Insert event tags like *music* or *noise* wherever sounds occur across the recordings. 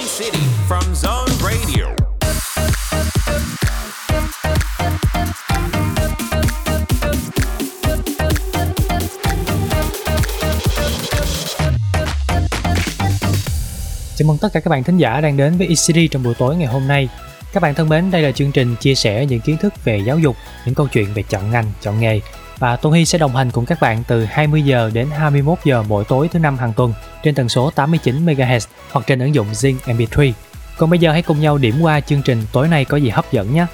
City from Zone Radio. Chào mừng tất cả các bạn thính giả đang đến với ECD trong buổi tối ngày hôm nay. Các bạn thân mến, đây là chương trình chia sẻ những kiến thức về giáo dục, những câu chuyện về chọn ngành, chọn nghề. Và Tô Hy sẽ đồng hành cùng các bạn từ 20 giờ đến 21 giờ mỗi tối thứ năm hàng tuần trên tần số 89 MHz hoặc trên ứng dụng Zing MP3. Còn bây giờ hãy cùng nhau điểm qua chương trình tối nay có gì hấp dẫn nhé.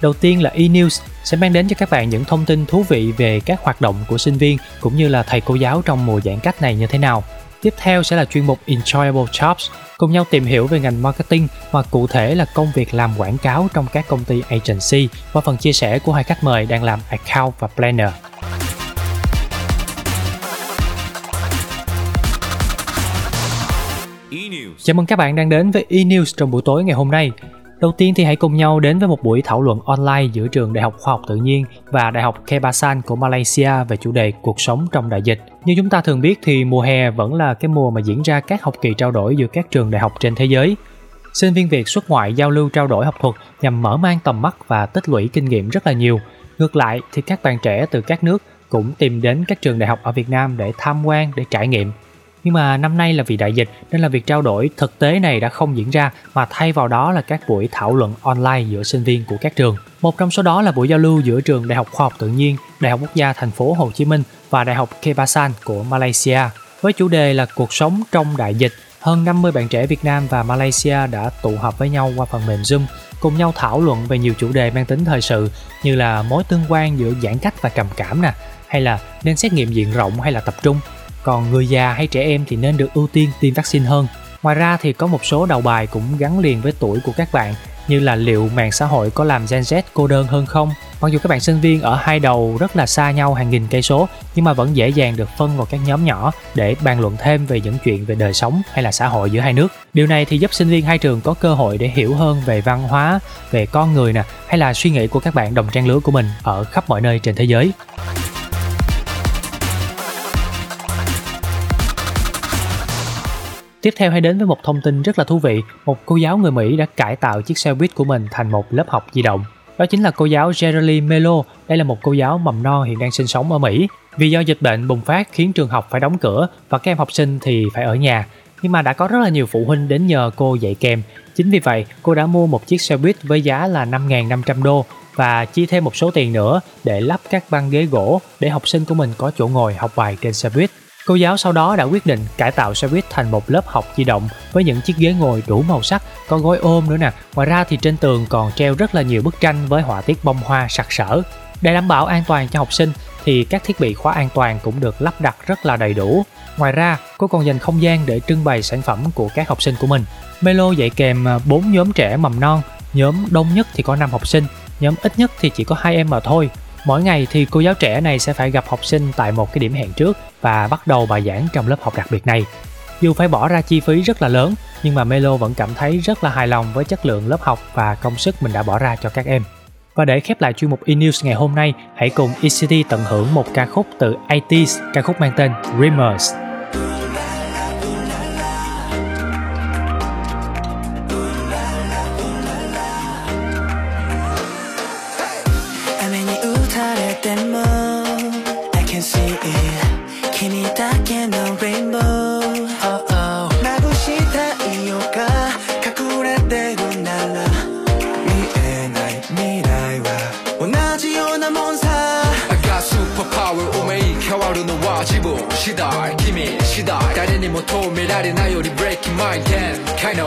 Đầu tiên là e-news, sẽ mang đến cho các bạn những thông tin thú vị về các hoạt động của sinh viên cũng như là thầy cô giáo trong mùa giãn cách này như thế nào. Tiếp theo sẽ là chuyên mục Enjoyable Jobs, cùng nhau tìm hiểu về ngành marketing mà cụ thể là công việc làm quảng cáo trong các công ty agency qua phần chia sẻ của hai khách mời đang làm account và planner. E-News. Chào mừng các bạn đang đến với e-news trong buổi tối ngày hôm nay. Đầu tiên thì hãy cùng nhau đến với một buổi thảo luận online giữa trường Đại học Khoa học Tự nhiên và Đại học Kebasan của Malaysia về chủ đề cuộc sống trong đại dịch. Như chúng ta thường biết thì mùa hè vẫn là cái mùa mà diễn ra các học kỳ trao đổi giữa các trường đại học trên thế giới. Sinh viên Việt xuất ngoại giao lưu trao đổi học thuật nhằm mở mang tầm mắt và tích lũy kinh nghiệm rất là nhiều. Ngược lại thì các bạn trẻ từ các nước cũng tìm đến các trường đại học ở Việt Nam để tham quan, để trải nghiệm nhưng mà năm nay là vì đại dịch nên là việc trao đổi thực tế này đã không diễn ra mà thay vào đó là các buổi thảo luận online giữa sinh viên của các trường. Một trong số đó là buổi giao lưu giữa trường Đại học Khoa học Tự nhiên, Đại học Quốc gia Thành phố Hồ Chí Minh và Đại học Kebasan của Malaysia. Với chủ đề là cuộc sống trong đại dịch, hơn 50 bạn trẻ Việt Nam và Malaysia đã tụ họp với nhau qua phần mềm Zoom cùng nhau thảo luận về nhiều chủ đề mang tính thời sự như là mối tương quan giữa giãn cách và trầm cảm nè, hay là nên xét nghiệm diện rộng hay là tập trung còn người già hay trẻ em thì nên được ưu tiên tiêm vaccine hơn. Ngoài ra thì có một số đầu bài cũng gắn liền với tuổi của các bạn như là liệu mạng xã hội có làm Gen Z cô đơn hơn không? Mặc dù các bạn sinh viên ở hai đầu rất là xa nhau hàng nghìn cây số nhưng mà vẫn dễ dàng được phân vào các nhóm nhỏ để bàn luận thêm về những chuyện về đời sống hay là xã hội giữa hai nước. Điều này thì giúp sinh viên hai trường có cơ hội để hiểu hơn về văn hóa, về con người nè hay là suy nghĩ của các bạn đồng trang lứa của mình ở khắp mọi nơi trên thế giới. Tiếp theo hãy đến với một thông tin rất là thú vị. Một cô giáo người Mỹ đã cải tạo chiếc xe buýt của mình thành một lớp học di động. Đó chính là cô giáo Geraldine Melo. Đây là một cô giáo mầm non hiện đang sinh sống ở Mỹ. Vì do dịch bệnh bùng phát khiến trường học phải đóng cửa và các em học sinh thì phải ở nhà. Nhưng mà đã có rất là nhiều phụ huynh đến nhờ cô dạy kèm. Chính vì vậy, cô đã mua một chiếc xe buýt với giá là 5.500 đô và chi thêm một số tiền nữa để lắp các băng ghế gỗ để học sinh của mình có chỗ ngồi học bài trên xe buýt. Cô giáo sau đó đã quyết định cải tạo xe buýt thành một lớp học di động với những chiếc ghế ngồi đủ màu sắc, có gối ôm nữa nè. Ngoài ra thì trên tường còn treo rất là nhiều bức tranh với họa tiết bông hoa sặc sỡ. Để đảm bảo an toàn cho học sinh thì các thiết bị khóa an toàn cũng được lắp đặt rất là đầy đủ. Ngoài ra, cô còn dành không gian để trưng bày sản phẩm của các học sinh của mình. Melo dạy kèm à, 4 nhóm trẻ mầm non, nhóm đông nhất thì có 5 học sinh, nhóm ít nhất thì chỉ có hai em mà thôi Mỗi ngày thì cô giáo trẻ này sẽ phải gặp học sinh tại một cái điểm hẹn trước và bắt đầu bài giảng trong lớp học đặc biệt này. Dù phải bỏ ra chi phí rất là lớn, nhưng mà Melo vẫn cảm thấy rất là hài lòng với chất lượng lớp học và công sức mình đã bỏ ra cho các em. Và để khép lại chuyên mục e-news ngày hôm nay, hãy cùng ECT tận hưởng một ca khúc từ IT's, ca khúc mang tên Dreamers. 君だけのレインボー oh oh 眩しい太が隠れてるなら見えない未来は同じようなもんさ。I got super power めい変わるのは自分次第。君次第。誰にも止められないより Breaking my damn kind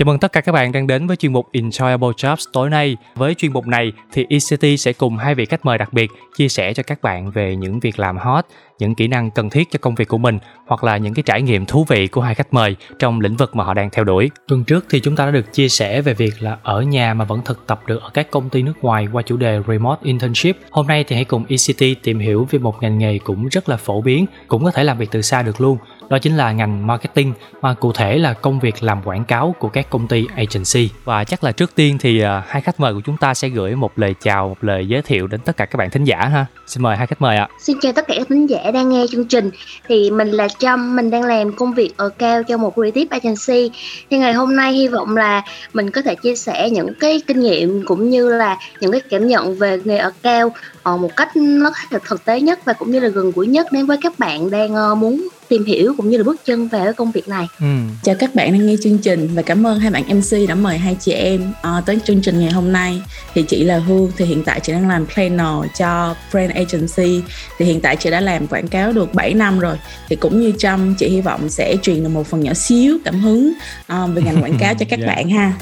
Chào mừng tất cả các bạn đang đến với chuyên mục Enjoyable Jobs tối nay. Với chuyên mục này thì ECT sẽ cùng hai vị khách mời đặc biệt chia sẻ cho các bạn về những việc làm hot, những kỹ năng cần thiết cho công việc của mình hoặc là những cái trải nghiệm thú vị của hai khách mời trong lĩnh vực mà họ đang theo đuổi. Tuần trước thì chúng ta đã được chia sẻ về việc là ở nhà mà vẫn thực tập được ở các công ty nước ngoài qua chủ đề Remote Internship. Hôm nay thì hãy cùng ECT tìm hiểu về một ngành nghề cũng rất là phổ biến, cũng có thể làm việc từ xa được luôn. Đó chính là ngành marketing mà cụ thể là công việc làm quảng cáo của các công ty agency. Và chắc là trước tiên thì à, hai khách mời của chúng ta sẽ gửi một lời chào, một lời giới thiệu đến tất cả các bạn thính giả ha. Xin mời hai khách mời ạ. Xin chào tất cả các thính giả đang nghe chương trình Thì mình là Trâm, mình đang làm công việc ở cao cho một creative agency Thì ngày hôm nay hy vọng là mình có thể chia sẻ những cái kinh nghiệm cũng như là những cái cảm nhận về nghề ở cao ờ, Một cách nó thực tế nhất và cũng như là gần gũi nhất đến với các bạn đang ờ, muốn tìm hiểu cũng như là bước chân vào cái công việc này Ừ. Chào các bạn đang nghe chương trình và cảm ơn hai bạn MC đã mời hai chị em ờ, tới chương trình ngày hôm nay. Thì chị là Hương thì hiện tại chị đang làm planner cho Brand Agency. Thì hiện tại chị đã làm quảng cáo được 7 năm rồi. Thì cũng như Trâm chị hy vọng sẽ truyền được một phần nhỏ xíu cảm hứng ờ, về ngành quảng cáo cho các *laughs* Dạ. bạn ha.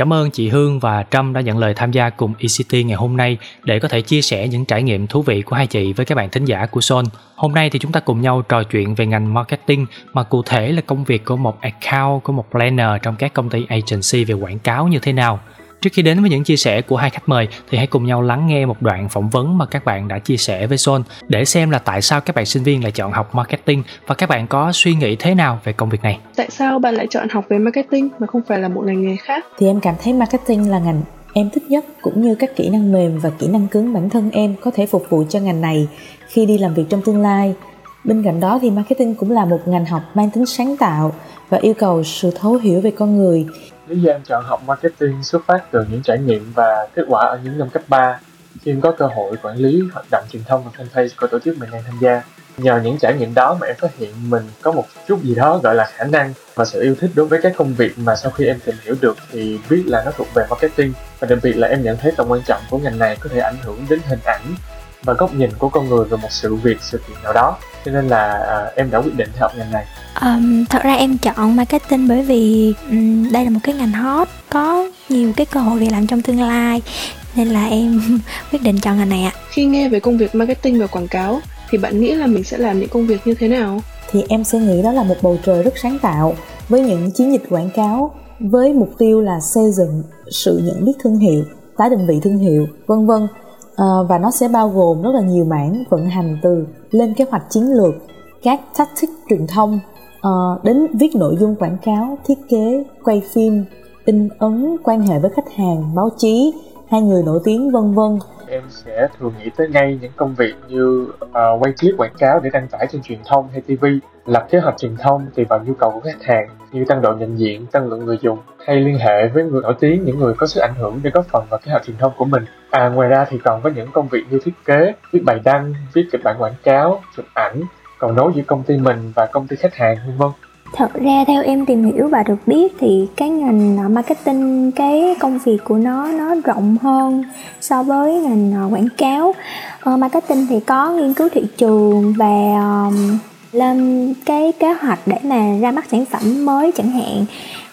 Cảm ơn chị Hương và Trâm đã nhận lời tham gia cùng ECT ngày hôm nay để có thể chia sẻ những trải nghiệm thú vị của hai chị với các bạn thính giả của Son. Hôm nay thì chúng ta cùng nhau trò chuyện về ngành marketing mà cụ thể là công việc của một account, của một planner trong các công ty agency về quảng cáo như thế nào. Trước khi đến với những chia sẻ của hai khách mời thì hãy cùng nhau lắng nghe một đoạn phỏng vấn mà các bạn đã chia sẻ với Son để xem là tại sao các bạn sinh viên lại chọn học marketing và các bạn có suy nghĩ thế nào về công việc này. Tại sao bạn lại chọn học về marketing mà không phải là một ngành nghề khác? thì em cảm thấy marketing là ngành em thích nhất cũng như các kỹ năng mềm và kỹ năng cứng bản thân em có thể phục vụ cho ngành này khi đi làm việc trong tương lai bên cạnh đó thì marketing cũng là một ngành học mang tính sáng tạo và yêu cầu sự thấu hiểu về con người Lý do em chọn học marketing xuất phát từ những trải nghiệm và kết quả ở những năm cấp 3 khi em có cơ hội quản lý hoạt động truyền thông và fanpage của tổ chức mình đang tham gia. Nhờ những trải nghiệm đó mà em phát hiện mình có một chút gì đó gọi là khả năng và sự yêu thích đối với các công việc mà sau khi em tìm hiểu được thì biết là nó thuộc về marketing và đặc biệt là em nhận thấy tầm quan trọng của ngành này có thể ảnh hưởng đến hình ảnh và góc nhìn của con người về một sự việc, sự kiện nào đó. Cho nên là à, em đã quyết định theo học ngành này. Um, thật ra em chọn marketing bởi vì um, đây là một cái ngành hot có nhiều cái cơ hội việc làm trong tương lai nên là em *laughs* quyết định chọn ngành này ạ. Khi nghe về công việc marketing và quảng cáo thì bạn nghĩ là mình sẽ làm những công việc như thế nào? thì em sẽ nghĩ đó là một bầu trời rất sáng tạo với những chiến dịch quảng cáo với mục tiêu là xây dựng sự nhận biết thương hiệu tái định vị thương hiệu vân vân Ờ, và nó sẽ bao gồm rất là nhiều mảng vận hành từ lên kế hoạch chiến lược các tactic truyền thông Ờ, đến viết nội dung quảng cáo thiết kế quay phim in ấn quan hệ với khách hàng báo chí hai người nổi tiếng vân vân em sẽ thường nghĩ tới ngay những công việc như uh, quay clip quảng cáo để đăng tải trên truyền thông hay TV, lập kế hoạch truyền thông tùy vào nhu cầu của khách hàng như tăng độ nhận diện, tăng lượng người dùng hay liên hệ với người nổi tiếng, những người có sức ảnh hưởng để góp phần vào kế hoạch truyền thông của mình. À ngoài ra thì còn có những công việc như thiết kế, viết bài đăng, viết kịch bản quảng cáo, chụp ảnh, còn đấu giữa công ty mình và công ty khách hàng vân vân. Thật ra theo em tìm hiểu và được biết thì cái ngành à, marketing, cái công việc của nó nó rộng hơn so với ngành à, quảng cáo. Ờ, marketing thì có nghiên cứu thị trường và lên cái kế hoạch để mà ra mắt sản phẩm mới chẳng hạn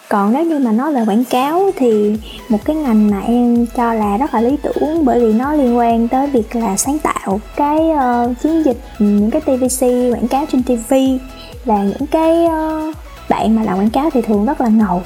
còn nếu như mà nói về quảng cáo thì một cái ngành mà em cho là rất là lý tưởng bởi vì nó liên quan tới việc là sáng tạo cái uh, chiến dịch ừ, những cái tvc quảng cáo trên tv và những cái uh, bạn mà làm quảng cáo thì thường rất là ngầu.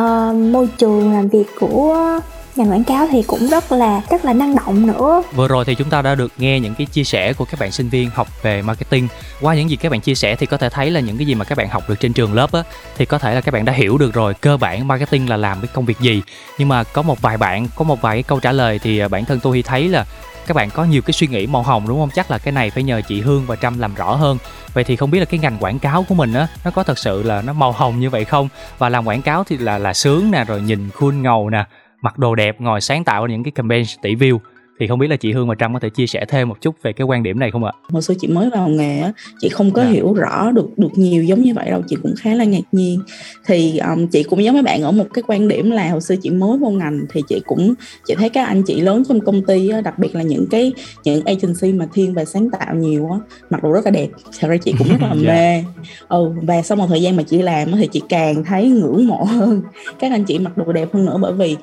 Uh, môi trường làm việc của ngành quảng cáo thì cũng rất là rất là năng động nữa. Vừa rồi thì chúng ta đã được nghe những cái chia sẻ của các bạn sinh viên học về marketing. Qua những gì các bạn chia sẻ thì có thể thấy là những cái gì mà các bạn học được trên trường lớp á, thì có thể là các bạn đã hiểu được rồi, cơ bản marketing là làm cái công việc gì. Nhưng mà có một vài bạn, có một vài cái câu trả lời thì à, bản thân tôi thấy là các bạn có nhiều cái suy nghĩ màu hồng, đúng không? Chắc là cái này phải nhờ chị hương và trâm làm rõ hơn. Vậy thì không biết là cái ngành quảng cáo của mình á, nó có thật sự là nó màu hồng như vậy không? Và làm quảng cáo thì là là sướng nè, rồi nhìn khuôn ngầu nè mặc đồ đẹp ngồi sáng tạo những cái campaign tỷ view thì không biết là chị Hương và Trâm có thể chia sẻ thêm một chút về cái quan điểm này không ạ? Hồi xưa chị mới vào nghề á, chị không có yeah. Dạ. hiểu rõ được được nhiều giống như vậy đâu, chị cũng khá là ngạc nhiên. Thì um, chị cũng giống mấy bạn ở một cái quan điểm là hồi xưa chị mới vô ngành thì chị cũng chị thấy các anh chị lớn trong công ty á, đặc biệt là những cái những agency mà thiên về sáng tạo nhiều á, mặc đồ rất là đẹp. Thật ra chị cũng rất là *laughs* yeah. Dạ. mê. Ừ và sau một thời gian mà chị làm thì chị càng thấy ngưỡng mộ hơn các anh chị mặc đồ đẹp hơn nữa bởi vì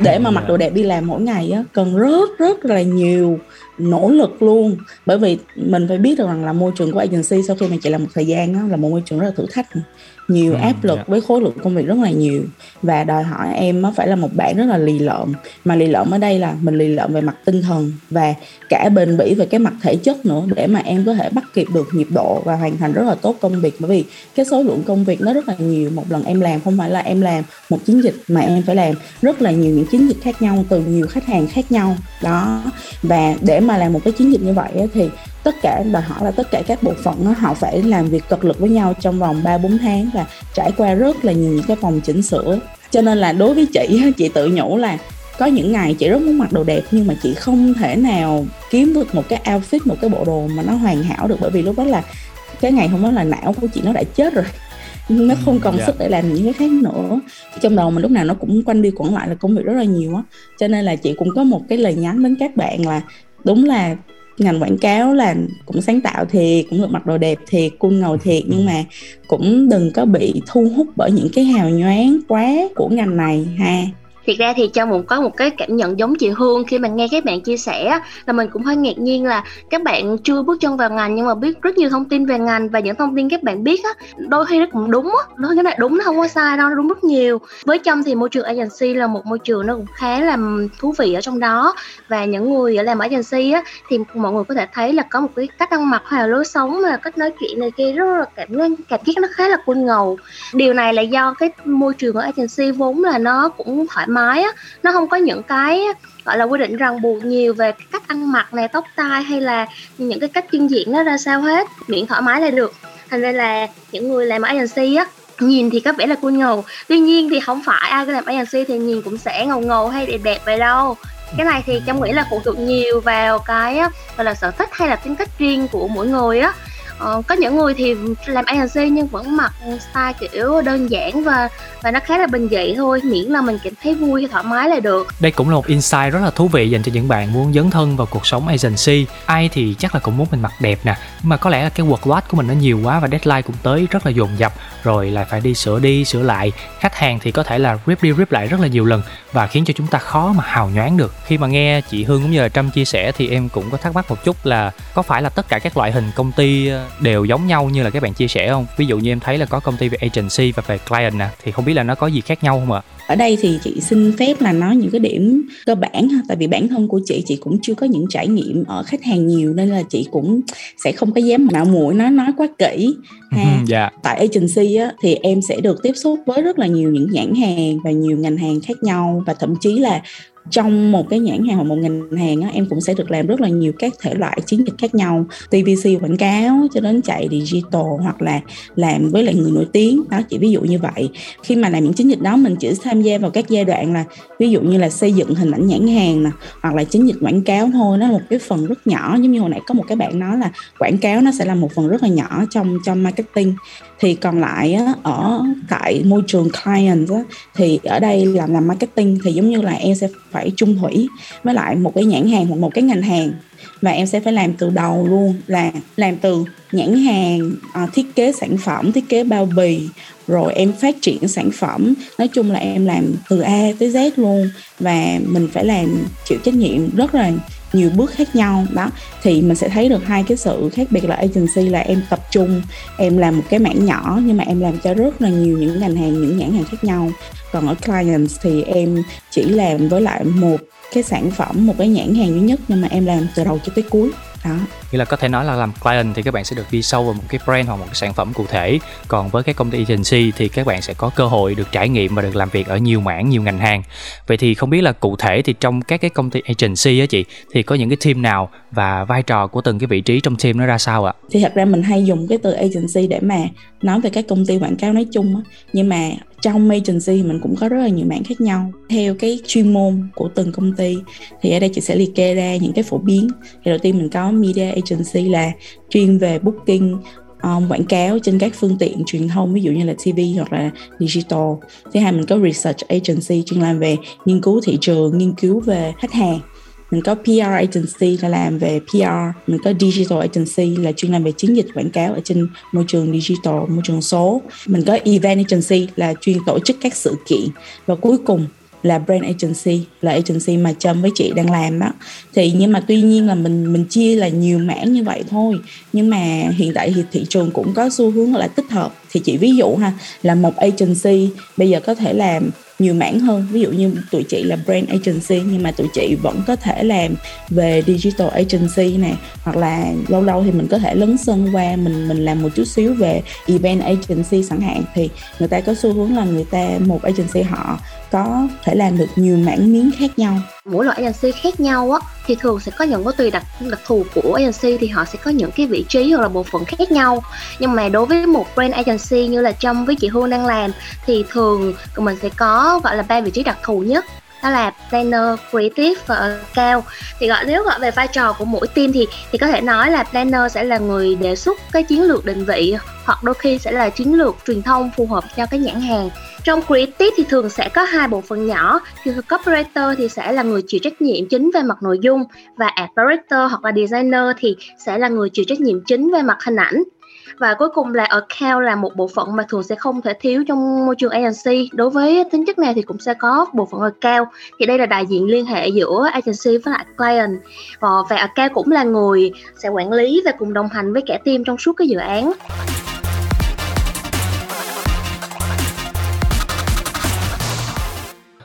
để mà mặc đồ đẹp đi làm mỗi ngày á cần rất rất rất là nhiều nỗ lực luôn. Bởi vì mình phải biết được rằng là môi trường của agency sau khi mà chị làm một thời gian đó, là một môi trường rất là thử thách nhiều ừ, áp lực yeah. Dạ. với khối lượng công việc rất là nhiều. Và đòi hỏi em nó phải là một bạn rất là lì lợm. Mà lì lợm ở đây là mình lì lợm về mặt tinh thần và cả bền bỉ về cái mặt thể chất nữa để mà em có thể bắt kịp được nhịp độ và hoàn thành rất là tốt công việc. Bởi vì cái số lượng công việc nó rất là nhiều. Một lần em làm không phải là em làm một chiến dịch mà em phải làm rất là nhiều những chiến dịch khác nhau từ nhiều khách hàng khác nhau. Đó. Và để mà làm một cái chiến dịch như vậy thì tất cả đòi hỏi là tất cả các bộ phận nó họ phải làm việc cật lực với nhau trong vòng 3 4 tháng và trải qua rất là nhiều những cái vòng chỉnh sửa. Cho nên là đối với chị chị tự nhủ là có những ngày chị rất muốn mặc đồ đẹp nhưng mà chị không thể nào kiếm được một cái outfit một cái bộ đồ mà nó hoàn hảo được bởi vì lúc đó là cái ngày hôm đó là não của chị nó đã chết rồi nó không còn yeah. Dạ. sức để làm những cái khác nữa trong đầu mình lúc nào nó cũng quanh đi quẩn lại là công việc rất là nhiều á cho nên là chị cũng có một cái lời nhắn đến các bạn là đúng là ngành quảng cáo là cũng sáng tạo thì cũng được mặc đồ đẹp thiệt cool ngầu thiệt. Nhưng mà cũng đừng có bị thu hút bởi những cái hào nhoáng quá của ngành này ha thiệt ra thì cho cũng có một cái cảm nhận giống chị Hương. Khi mà nghe các bạn chia sẻ là mình cũng hơi ngạc nhiên là các bạn chưa bước chân vào ngành nhưng mà biết rất nhiều thông tin về ngành và những thông tin các bạn biết á, đôi khi nó cũng đúng á. Nó cái này đúng, nó không có sai đâu, nó đúng rất nhiều. Với trong thì môi trường agency là một môi trường nó cũng khá là thú vị ở trong đó. Và những người ở làm ở agency á, thì mọi người có thể thấy là có một cái cách ăn mặc hay là lối sống là cách nói chuyện này kia rất là cảm giác cảm giác nó khá là cool ngầu. Điều này là do cái môi trường ở agency vốn là nó cũng thoải mái á nó không có những cái gọi là quy định ràng buộc nhiều về cách ăn mặc này tóc tai hay là những cái cách chuyên diện nó ra sao hết miễn thoải mái là được. Thành ra là những người làm agency á nhìn thì có vẻ là cool ngầu. Tuy nhiên thì không phải ai làm agency thì nhìn cũng sẽ ngầu ngầu hay đẹp đẹp vậy đâu. Cái này thì trong nghĩ là phụ thuộc nhiều vào cái gọi là sở thích hay là tính cách riêng của mỗi người á ờ, có những người thì làm agency nhưng vẫn mặc style kiểu đơn giản và và nó khá là bình dị thôi miễn là mình cảm thấy vui hay thoải mái là được. Đây cũng là một insight rất là thú vị dành cho những bạn muốn dấn thân vào cuộc sống agency ai thì chắc là cũng muốn mình mặc đẹp nè nhưng mà có lẽ là cái workload của mình nó nhiều quá và deadline cũng tới rất là dồn dập rồi lại phải đi sửa đi, sửa lại. Khách hàng thì có thể là rip đi rip lại rất là nhiều lần và khiến cho chúng ta khó mà hào nhoáng được. Khi mà nghe chị hương cũng như là trâm chia sẻ thì em cũng có thắc mắc một chút là có phải là tất cả các loại hình công ty ờ, đều giống nhau như là các bạn chia sẻ không? Ví dụ như em thấy là có công ty về agency và về client nè, thì không biết là nó có gì khác nhau không ạ? Ở đây thì chị xin phép là nói những cái điểm cơ bản ha tại vì bản thân của chị chị cũng chưa có những trải nghiệm ở khách hàng nhiều nên là chị cũng sẽ không có dám mạo muội nói nói quá kỹ ha yeah. Dạ. tại agency á thì em sẽ được tiếp xúc với rất là nhiều những nhãn hàng và nhiều ngành hàng khác nhau và thậm chí là trong một cái nhãn hàng hoặc một ngành hàng á, em cũng sẽ được làm rất là nhiều các thể loại chiến dịch khác nhau. TVC quảng cáo cho đến chạy digital hoặc là làm với lại người nổi tiếng. Đó chỉ ví dụ như vậy. Khi mà làm những chiến dịch đó mình chỉ tham gia vào các giai đoạn là ví dụ như là xây dựng hình ảnh nhãn hàng nè hoặc là chiến dịch quảng cáo thôi. Nó là một cái phần rất nhỏ. Giống như hồi nãy có một cái bạn nói là quảng cáo nó sẽ là một phần rất là nhỏ trong trong marketing thì còn lại á, ở tại môi trường client á, thì ở đây làm làm marketing thì giống như là em sẽ phải chung thủy với lại một cái nhãn hàng hoặc một cái ngành hàng. Và em sẽ phải làm từ đầu luôn là làm từ nhãn hàng à, thiết kế sản phẩm thiết kế bao bì rồi em phát triển sản phẩm. Nói chung là em làm từ A tới Z luôn và mình phải làm chịu trách nhiệm rất là nhiều bước khác nhau. Đó, thì mình sẽ thấy được hai cái sự khác biệt là agency là em tập trung, em làm một cái mảng nhỏ nhưng mà em làm cho rất là nhiều những ngành hàng, những nhãn hàng khác nhau. Còn ở clients thì em chỉ làm với lại một cái sản phẩm, một cái nhãn hàng duy nhất nhưng mà em làm từ đầu cho tới cuối đó. Nghĩa là có thể nói là làm client thì các bạn sẽ được đi sâu vào một cái brand hoặc một cái sản phẩm cụ thể. Còn với các công ty agency thì các bạn sẽ có cơ hội được trải nghiệm và được làm việc ở nhiều mảng nhiều ngành hàng. Vậy thì không biết là cụ thể thì trong các cái công ty agency á chị thì có những cái team nào và vai trò của từng cái vị trí trong team nó ra sao ạ? Thì thật ra mình hay dùng cái từ agency để mà nói về các công ty quảng cáo nói chung á. Nhưng mà trong agency thì mình cũng có rất là nhiều mảng khác nhau theo cái chuyên môn của từng công ty thì ở đây chị sẽ liệt kê ra những cái phổ biến thì đầu tiên mình có media agency là chuyên về booking um, quảng cáo trên các phương tiện truyền thông ví dụ như là TV hoặc là digital. Thứ hai mình có research agency chuyên làm về nghiên cứu thị trường, nghiên cứu về khách hàng. Mình có PR agency là làm về PR, mình có digital agency là chuyên làm về chiến dịch quảng cáo ở trên môi trường digital, môi trường số. Mình có event agency là chuyên tổ chức các sự kiện. Và cuối cùng là brand agency là agency mà Trâm với chị đang làm đó thì nhưng mà tuy nhiên là mình mình chia là nhiều mảng như vậy thôi. Nhưng mà hiện tại thì thị trường cũng có xu hướng là tích hợp thì chị ví dụ ha, là một agency bây giờ có thể làm nhiều mảng hơn. Ví dụ như tụi chị là brand agency, nhưng mà tụi chị vẫn có thể làm về digital agency này hoặc là lâu lâu thì mình có thể lấn sân qua, mình mình làm một chút xíu về event agency chẳng hạn. Thì người ta có xu hướng là người ta, một agency họ có thể làm được nhiều mảng miếng khác nhau mỗi loại agency khác nhau á, thì thường sẽ có những cái tùy đặc đặc thù của agency thì họ sẽ có những cái vị trí hoặc là bộ phận khác nhau. Nhưng mà đối với một brand agency như là trong với chị Hương đang làm, thì thường mình sẽ có gọi là ba vị trí đặc thù nhất đó là planner, creative và cao. thì gọi nếu gọi về vai trò của mỗi team thì thì có thể nói là planner sẽ là người đề xuất cái chiến lược định vị hoặc đôi khi sẽ là chiến lược truyền thông phù hợp cho cái nhãn hàng trong creative thì thường sẽ có hai bộ phận nhỏ thì copywriter thì sẽ là người chịu trách nhiệm chính về mặt nội dung và art director hoặc là designer thì sẽ là người chịu trách nhiệm chính về mặt hình ảnh và cuối cùng là account là một bộ phận mà thường sẽ không thể thiếu trong môi trường agency. Đối với tính chất này thì cũng sẽ có bộ phận account. Thì đây là đại diện liên hệ giữa agency với lại client. Và, và account cũng là người sẽ quản lý và cùng đồng hành với kẻ team trong suốt cái dự án.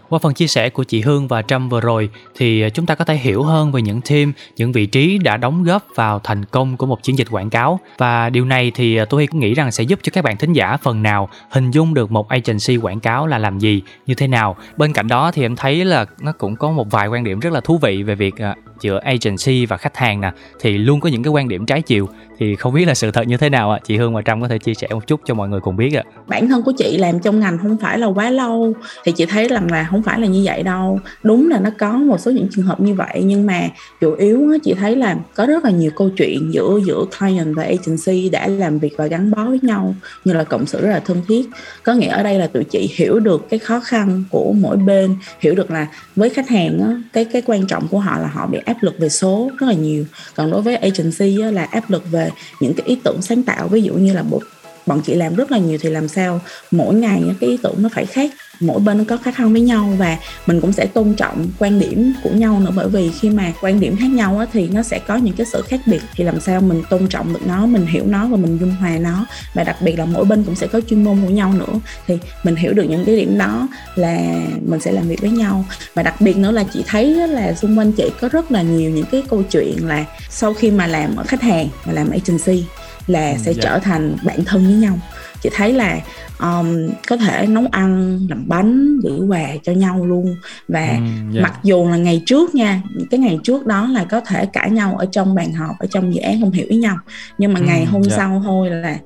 Qua phần chia sẻ của chị Hương và Trâm vừa rồi thì ờ, chúng ta có thể hiểu hơn về những team, những vị trí đã đóng góp vào thành công của một chiến dịch quảng cáo và điều này thì ờ, tôi cũng nghĩ rằng sẽ giúp cho các bạn thính giả phần nào hình dung được một agency quảng cáo là làm gì, như thế nào. Bên cạnh đó thì em thấy là nó cũng có một vài quan điểm rất là thú vị về việc ờ, giữa agency và khách hàng nè, thì luôn có những cái quan điểm trái chiều. Thì không biết là sự thật như thế nào ạ? Chị Hương và Trâm có thể chia sẻ một chút cho mọi người cùng biết ạ. Bản thân của chị làm trong ngành không phải là quá lâu, thì chị thấy rằng là không phải là như vậy đâu. Đúng là nó có một số những trường hợp như vậy, nhưng mà chủ yếu chị thấy là có rất là nhiều câu chuyện giữa giữa client và agency đã làm việc và gắn bó với nhau, như là cộng sự rất là thân thiết. Có nghĩa ở đây là tụi chị hiểu được cái khó khăn của mỗi bên, hiểu được là với khách hàng cái cái quan trọng của họ là họ bị áp lực về số rất là nhiều. Còn đối với agency á, là áp lực về những cái ý tưởng sáng tạo ví dụ như là bộ bọn chị làm rất là nhiều thì làm sao? Mỗi ngày cái ý tưởng nó phải khác. Mỗi bên nó có khác hơn với nhau và mình cũng sẽ tôn trọng quan điểm của nhau nữa. Bởi vì khi mà quan điểm khác nhau á, thì nó sẽ có những cái sự khác biệt. Thì làm sao mình tôn trọng được nó mình hiểu nó và mình dung hòa nó. Và đặc biệt là mỗi bên cũng sẽ có chuyên môn của nhau nữa. Thì mình hiểu được những cái điểm đó là mình sẽ làm việc với nhau. Và đặc biệt nữa là chị thấy là xung quanh chị có rất là nhiều những cái câu chuyện là sau khi mà làm ở khách hàng và làm agency là sẽ dạ. trở thành bạn thân với nhau chị thấy là um, có thể nấu ăn làm bánh gửi quà cho nhau luôn và Ừm, dạ. mặc dù là ngày trước nha cái ngày trước đó là có thể cãi nhau ở trong bàn họp ở trong dự án không hiểu với nhau nhưng mà ngày Ừm, hôm dạ. sau thôi là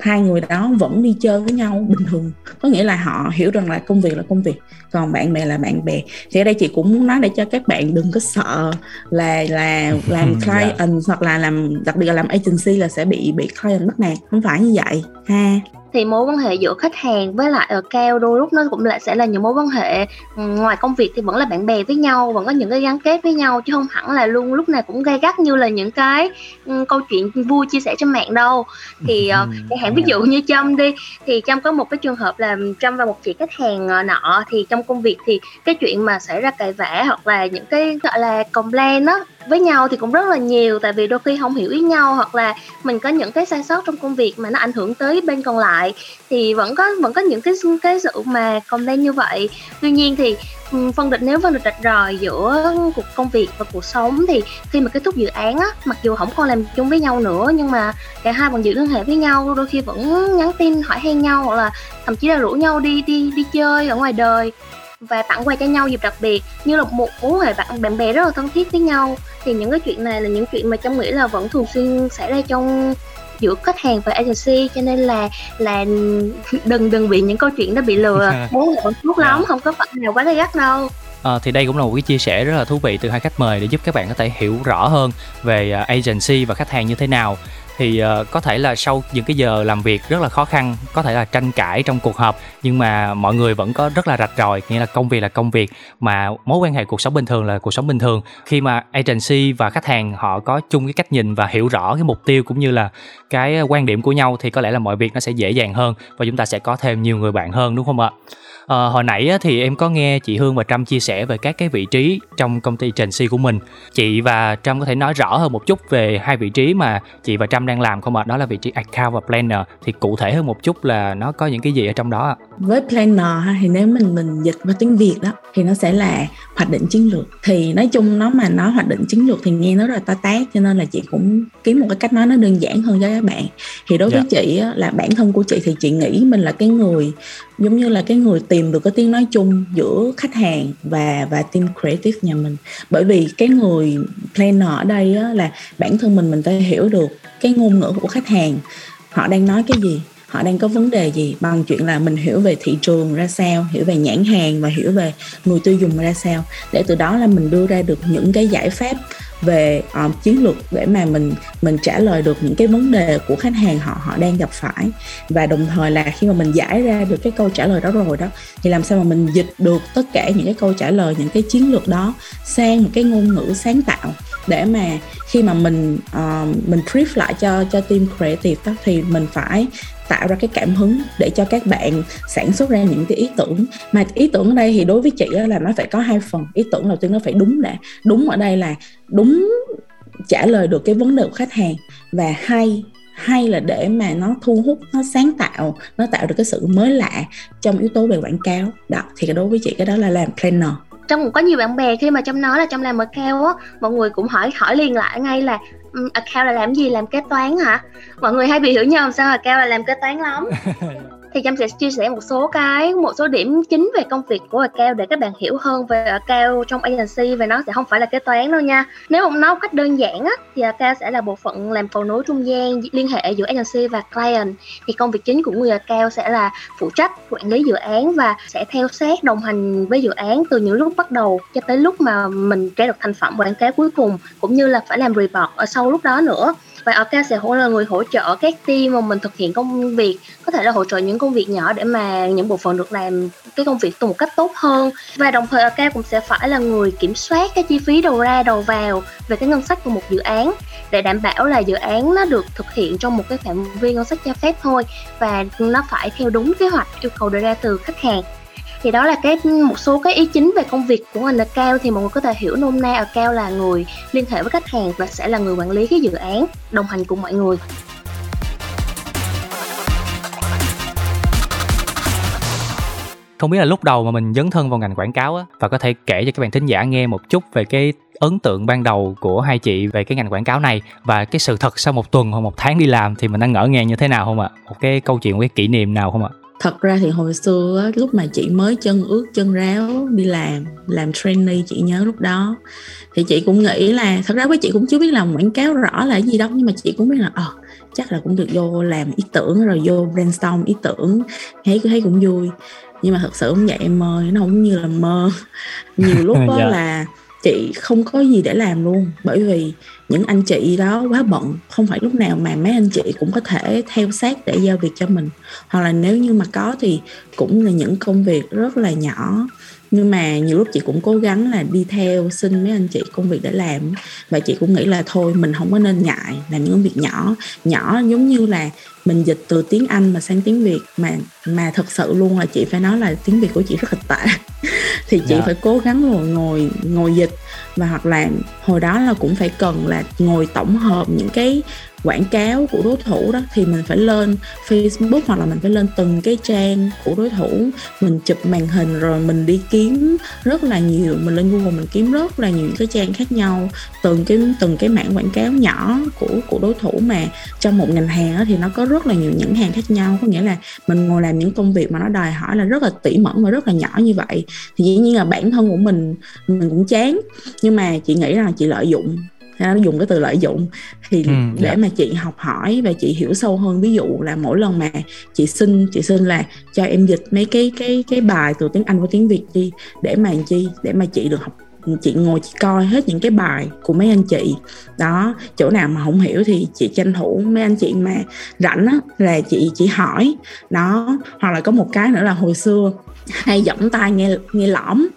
hai người đó vẫn đi chơi với nhau bình thường. Có nghĩa là họ hiểu rằng là công việc là công việc còn bạn bè là bạn bè. Thì ở đây chị cũng muốn nói để cho các bạn đừng có sợ là là *laughs* làm Dạ. client hoặc là làm đặc biệt là làm agency là sẽ bị bị client bắt nạt. Không phải như vậy ha thì mối quan hệ giữa khách hàng với lại ở cao đôi lúc nó cũng lại sẽ là những mối quan hệ ừ, ngoài công việc thì vẫn là bạn bè với nhau vẫn có những cái gắn kết với nhau chứ không hẳn là luôn lúc nào cũng gay gắt như là những cái um, câu chuyện vui chia sẻ trên mạng đâu. Thì uh, chẳng hạn ví dụ như trâm đi thì trâm có một cái trường hợp là trâm và một chị khách hàng uh, nọ thì trong công việc thì cái chuyện mà xảy ra cãi vã hoặc là những cái gọi là complain á với nhau thì cũng rất là nhiều, tại vì đôi khi không hiểu ý nhau hoặc là mình có những cái sai sót trong công việc mà nó ảnh hưởng tới bên còn lại thì vẫn có vẫn có những cái cái sự mà complain như vậy. Tuy nhiên thì ừ, phân định, nếu phân định rạch ròi giữa cuộc công việc và cuộc sống thì khi mà kết thúc dự án á, mặc dù không còn làm chung với nhau nữa nhưng mà cả hai vẫn giữ liên hệ với nhau, đôi khi vẫn nhắn tin hỏi han nhau hoặc là thậm chí là rủ nhau đi đi đi chơi ở ngoài đời và tặng quà cho nhau dịp đặc biệt như là một mối hệ bạn bạn bè rất là thân thiết với nhau. Thì những cái chuyện này là những chuyện mà trong nghĩ là vẫn thường xuyên xảy ra trong giữa khách hàng và agency cho nên là là đừng đừng bị những câu chuyện đó bị lừa. *laughs* Muốn là vẫn tốt lắm không có phải nào quá gay gắt đâu. À, thì đây cũng là một cái chia sẻ rất là thú vị từ hai khách mời để giúp các bạn có thể hiểu rõ hơn về uh, agency và khách hàng như thế nào thì uh, có thể là sau những cái giờ làm việc rất là khó khăn có thể là tranh cãi trong cuộc họp nhưng mà mọi người vẫn có rất là rạch ròi nghĩa là công việc là công việc mà mối quan hệ cuộc sống bình thường là cuộc sống bình thường. Khi mà agency và khách hàng họ có chung cái cách nhìn và hiểu rõ cái mục tiêu cũng như là cái quan điểm của nhau thì có lẽ là mọi việc nó sẽ dễ dàng hơn và chúng ta sẽ có thêm nhiều người bạn hơn đúng không ạ? À, hồi nãy thì em có nghe chị Hương và Trâm chia sẻ về các cái vị trí trong công ty Trần Si của mình. Chị và Trâm có thể nói rõ hơn một chút về hai vị trí mà chị và Trâm đang làm không ạ? Đó là vị trí account và planner. Thì cụ thể hơn một chút là nó có những cái gì ở trong đó ạ? Với planner thì nếu mình mình dịch vào tiếng Việt đó thì nó sẽ là hoạch định chiến lược. Thì nói chung nó mà nó hoạch định chiến lược thì nghe nó rất là to tát cho nên là chị cũng kiếm một cái cách nói nó đơn giản hơn cho các bạn. Thì đối với yeah. Dạ. chị là bản thân của chị thì chị nghĩ mình là cái người giống như là cái người tìm được cái tiếng nói chung giữa khách hàng và và team creative nhà mình. Bởi vì cái người planner ở đây á, là bản thân mình mình phải hiểu được cái ngôn ngữ của khách hàng. Họ đang nói cái gì? Họ đang có vấn đề gì bằng chuyện là mình hiểu về thị trường ra sao hiểu về nhãn hàng và hiểu về người tiêu dùng ra sao. Để từ đó là mình đưa ra được những cái giải pháp về um, chiến lược để mà mình mình trả lời được những cái vấn đề của khách hàng họ họ đang gặp phải. Và đồng thời là khi mà mình giải ra được cái câu trả lời đó rồi đó thì làm sao mà mình dịch được tất cả những cái câu trả lời những cái chiến lược đó sang một cái ngôn ngữ sáng tạo. Để mà khi mà mình uh, mình brief lại cho cho team creative đó thì mình phải tạo ra cái cảm hứng để cho các bạn sản xuất ra những cái ý tưởng. Mà ý tưởng ở đây thì đối với chị là nó phải có hai phần. Ý tưởng đầu tiên nó phải đúng đã đúng ở đây là đúng trả lời được cái vấn đề của khách hàng và hay hay là để mà nó thu hút, nó sáng tạo, nó tạo được cái sự mới lạ trong yếu tố về quảng cáo. Đó, thì đối với chị cái đó là làm planner. Trong cũng có nhiều bạn bè khi mà trong nói là trong làm account á, mọi người cũng hỏi hỏi liền lại ngay là Ừ, account là làm gì? Làm kế toán hả? Mọi người hay bị hiểu nhầm sao account là làm kế toán lắm. *laughs* thì Trâm sẽ chia sẻ một số cái, một số điểm chính về công việc của account để các bạn hiểu hơn về account trong agency, và nó sẽ không phải là kế toán đâu nha. Nếu mà nói cách đơn giản á, thì account sẽ là bộ phận làm cầu nối trung gian liên hệ giữa agency và client. Thì công việc chính của người account sẽ là phụ trách quản lý dự án và sẽ theo sát đồng hành với dự án từ những lúc bắt đầu cho tới lúc mà mình ra được thành phẩm quảng cáo cuối cùng, cũng như là phải làm report ở sau lúc đó nữa và Arca sẽ hỗ là người hỗ trợ các team mà mình thực hiện công việc, có thể là hỗ trợ những công việc nhỏ để mà những bộ phận được làm cái công việc một cách tốt hơn. Và đồng thời Arca cũng sẽ phải là người kiểm soát cái chi phí đầu ra đầu vào về cái ngân sách của một dự án để đảm bảo là dự án nó được thực hiện trong một cái phạm vi ngân sách cho phép thôi và nó phải theo đúng kế hoạch yêu cầu đưa ra từ khách hàng thì đó là cái, một số cái ý chính về công việc của ngành cao. Thì mọi người có thể hiểu nôm na ở cao là người liên hệ với khách hàng và sẽ là người quản lý cái dự án, đồng hành cùng mọi người. Không biết là lúc đầu mà mình dấn thân vào ngành quảng cáo á, và có thể kể cho các bạn thính giả nghe một chút về cái ấn tượng ban đầu của hai chị về cái ngành quảng cáo này, và cái sự thật sau một tuần hoặc một tháng đi làm thì mình đang ngỡ ngàng như thế nào không ạ? Một cái câu chuyện, một cái kỷ niệm nào không ạ? Thật ra thì hồi xưa á, lúc mà chị mới chân ướt chân ráo đi làm làm trainee chị nhớ lúc đó thì chị cũng nghĩ là thật ra với chị cũng chưa biết làm quảng cáo rõ là gì đâu nhưng mà chị cũng biết là ờ chắc là cũng được vô làm ý tưởng rồi vô brainstorm ý tưởng thấy thấy cũng vui nhưng mà thật sự không vậy em ơi nó không như là mơ *laughs* nhiều lúc *laughs* đó yeah. Dạ. là chị không có gì để làm luôn bởi vì những anh chị đó quá bận không phải lúc nào mà mấy anh chị cũng có thể theo sát để giao việc cho mình. Hoặc là nếu như mà có thì cũng là những công việc rất là nhỏ. Nhưng mà nhiều lúc chị cũng cố gắng là đi theo xin mấy anh chị công việc để làm. Và chị cũng nghĩ là thôi mình không có nên ngại làm những việc nhỏ. Nhỏ giống như là mình dịch từ tiếng Anh mà sang tiếng Việt. Mà mà thật sự luôn là chị phải nói là tiếng Việt của chị rất là tệ. *laughs* Thì chị Dạ. phải cố gắng rồi ngồi ngồi dịch và hoặc là hồi đó là cũng phải cần là ngồi tổng hợp những cái quảng cáo của đối thủ đó, thì mình phải lên Facebook hoặc là mình phải lên từng cái trang của đối thủ. Mình chụp màn hình rồi mình đi kiếm rất là nhiều, mình lên Google mình kiếm rất là nhiều những cái trang khác nhau. Từng cái từng cái mảng quảng cáo nhỏ của của đối thủ mà trong một ngành hàng thì nó có rất là nhiều nhãn hàng khác nhau. Có nghĩa là mình ngồi làm những công việc mà nó đòi hỏi là rất là tỉ mẩn và rất là nhỏ như vậy. Thì dĩ nhiên là bản thân của mình mình cũng chán. Nhưng mà chị nghĩ là chị lợi dụng nó dùng cái từ lợi dụng. Thì Ừ, để dạ. mà chị học hỏi và chị hiểu sâu hơn ví dụ là mỗi lần mà chị xin chị xin là cho em dịch mấy cái cái cái bài từ tiếng Anh qua tiếng Việt đi để mà làm chi? Để mà chị được học chị ngồi chị coi hết những cái bài của mấy anh chị. Đó chỗ nào mà không hiểu thì chị tranh thủ mấy anh chị mà rảnh á là chị chị hỏi. Đó hoặc là có một cái nữa là hồi xưa hay giọng tai nghe nghe lõm.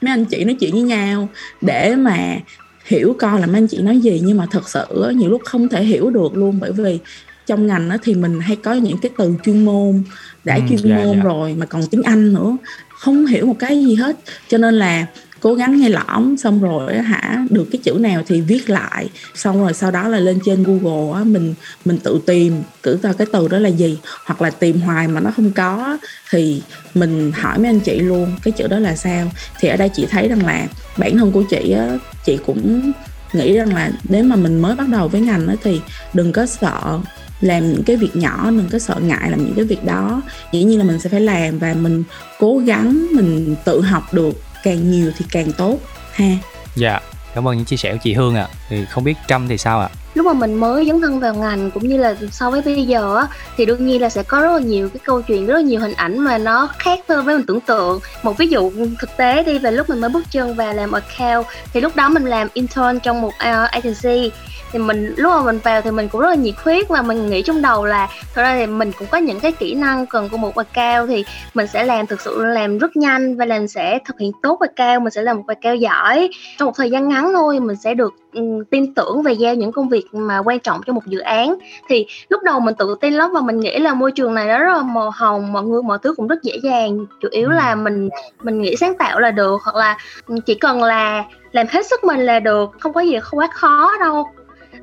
Mấy anh chị nói chuyện với nhau để mà hiểu coi là mấy anh chị nói gì nhưng mà thật sự nhiều lúc không thể hiểu được luôn bởi vì trong ngành đó thì mình hay có những cái từ chuyên môn đã Ừ, chuyên dạ, môn dạ. rồi mà còn tiếng Anh nữa không hiểu một cái gì hết cho nên là cố gắng nghe lõm xong rồi hả, được cái chữ nào thì viết lại. Xong rồi sau đó là lên trên Google á, mình mình tự tìm cử ra cái từ đó là gì. Hoặc là tìm hoài mà nó không có thì mình hỏi mấy anh chị luôn, cái chữ đó là sao? Thì ở đây chị thấy rằng là bản thân của chị á, chị cũng nghĩ rằng là nếu mà mình mới bắt đầu với ngành đó thì đừng có sợ làm những cái việc nhỏ, đừng có sợ ngại làm những cái việc đó. Dĩ nhiên là mình sẽ phải làm và mình cố gắng mình tự học được càng nhiều thì càng tốt ha Dạ, cảm ơn những chia sẻ của chị Hương ạ. Thì không biết Trâm thì sao ạ? Lúc mà mình mới dấn thân vào ngành cũng như là so với bây giờ á thì đương nhiên là sẽ có rất là nhiều cái câu chuyện rất là nhiều hình ảnh mà nó khác hơn với mình tưởng tượng. Một ví dụ thực tế đi về lúc mình mới bước chân vào làm account thì lúc đó mình làm intern trong một uh, agency. Thì mình lúc mà mình vào thì mình cũng rất là nhiệt huyết và mình nghĩ trong đầu là thật ra thì mình cũng có những cái kỹ năng cần của một bài cao thì mình sẽ làm thực sự làm rất nhanh và làm sẽ thực hiện tốt bài cao mình sẽ làm một bài cao giỏi. Trong một thời gian ngắn thôi mình sẽ được um, tin tưởng và giao những công việc mà quan trọng cho một dự án. Thì lúc đầu mình tự tin lắm và mình nghĩ là môi trường này nó rất là màu hồng mọi người mọi thứ cũng rất dễ dàng. Chủ yếu là mình mình nghĩ sáng tạo là được hoặc là chỉ cần là làm hết sức mình là được không có gì quá khó đâu.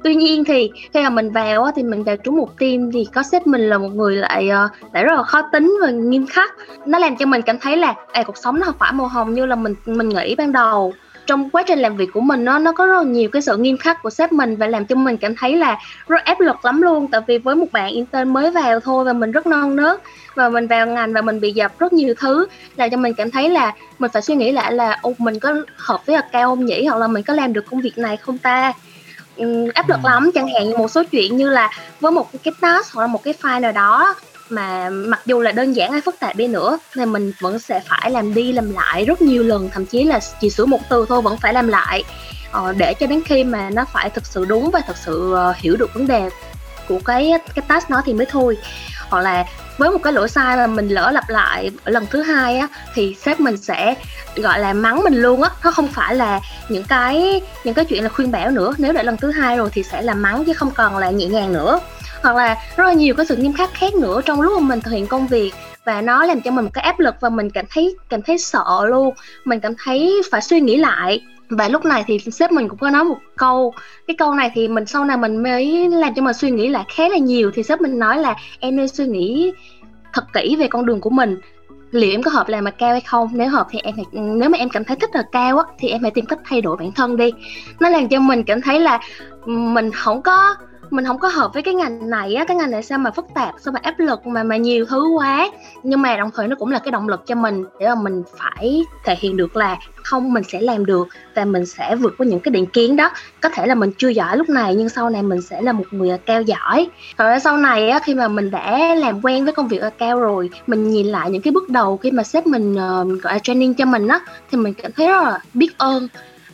Tuy nhiên thì khi mà mình vào thì mình vào trúng một team thì có sếp mình là một người lại ờ, lại rất là khó tính và nghiêm khắc. Nó làm cho mình cảm thấy là à, cuộc sống nó không phải màu hồng như là mình mình nghĩ ban đầu trong quá trình làm việc của mình nó nó có rất là nhiều cái sự nghiêm khắc của sếp mình và làm cho mình cảm thấy là rất áp lực lắm luôn. Tại vì với một bạn intern mới vào thôi và mình rất non nớt và mình vào ngành và mình bị dập rất nhiều thứ làm cho mình cảm thấy là mình phải suy nghĩ lại là ô mình có hợp với cao không nhỉ? Hoặc là mình có làm được công việc này không ta? Áp lực lắm. Chẳng hạn như một số chuyện như là với một cái task hoặc là một cái file nào đó mà mặc dù là đơn giản hay phức tạp đi nữa thì mình vẫn sẽ phải làm đi làm lại rất nhiều lần thậm chí là chỉ sửa một từ thôi vẫn phải làm lại ờ, để cho đến khi mà nó phải thực sự đúng và thực sự uh, hiểu được vấn đề của cái cái task nó thì mới thôi. Hoặc là với một cái lỗi sai mà mình lỡ lặp lại ở lần thứ hai á thì sếp mình sẽ gọi là mắng mình luôn á. Nó không phải là những cái những cái chuyện là khuyên bảo nữa. Nếu đã lần thứ hai rồi thì sẽ là mắng chứ không còn là nhẹ nhàng nữa hoặc là rất là nhiều cái sự nghiêm khắc khác nữa trong lúc mà mình thực hiện công việc. Và nó làm cho mình một cái áp lực và mình cảm thấy cảm thấy sợ luôn. Mình cảm thấy phải suy nghĩ lại. Và lúc này thì sếp mình cũng có nói một câu. Cái câu này thì mình sau này mình mới làm cho mình suy nghĩ lại khá là nhiều. Thì sếp mình nói là, em nên suy nghĩ thật kỹ về con đường của mình. Liệu em có hợp làm mà cao hay không? Nếu hợp thì em phải nếu mà em cảm thấy thích là cao á, thì em hãy tìm cách thay đổi bản thân đi. Nó làm cho mình cảm thấy là mình không có mình không có hợp với cái ngành này á cái ngành này sao mà phức tạp sao mà áp lực mà mà nhiều thứ quá. Nhưng mà đồng thời nó cũng là cái động lực cho mình để mà mình phải thể hiện được là không mình sẽ làm được và mình sẽ vượt qua những cái định kiến đó. Có thể là mình chưa giỏi lúc này nhưng sau này mình sẽ là một người cao giỏi. Rồi sau này á khi mà mình đã làm quen với công việc cao rồi mình nhìn lại những cái bước đầu khi mà sếp mình uh, gọi là training cho mình á thì mình cảm thấy rất là biết ơn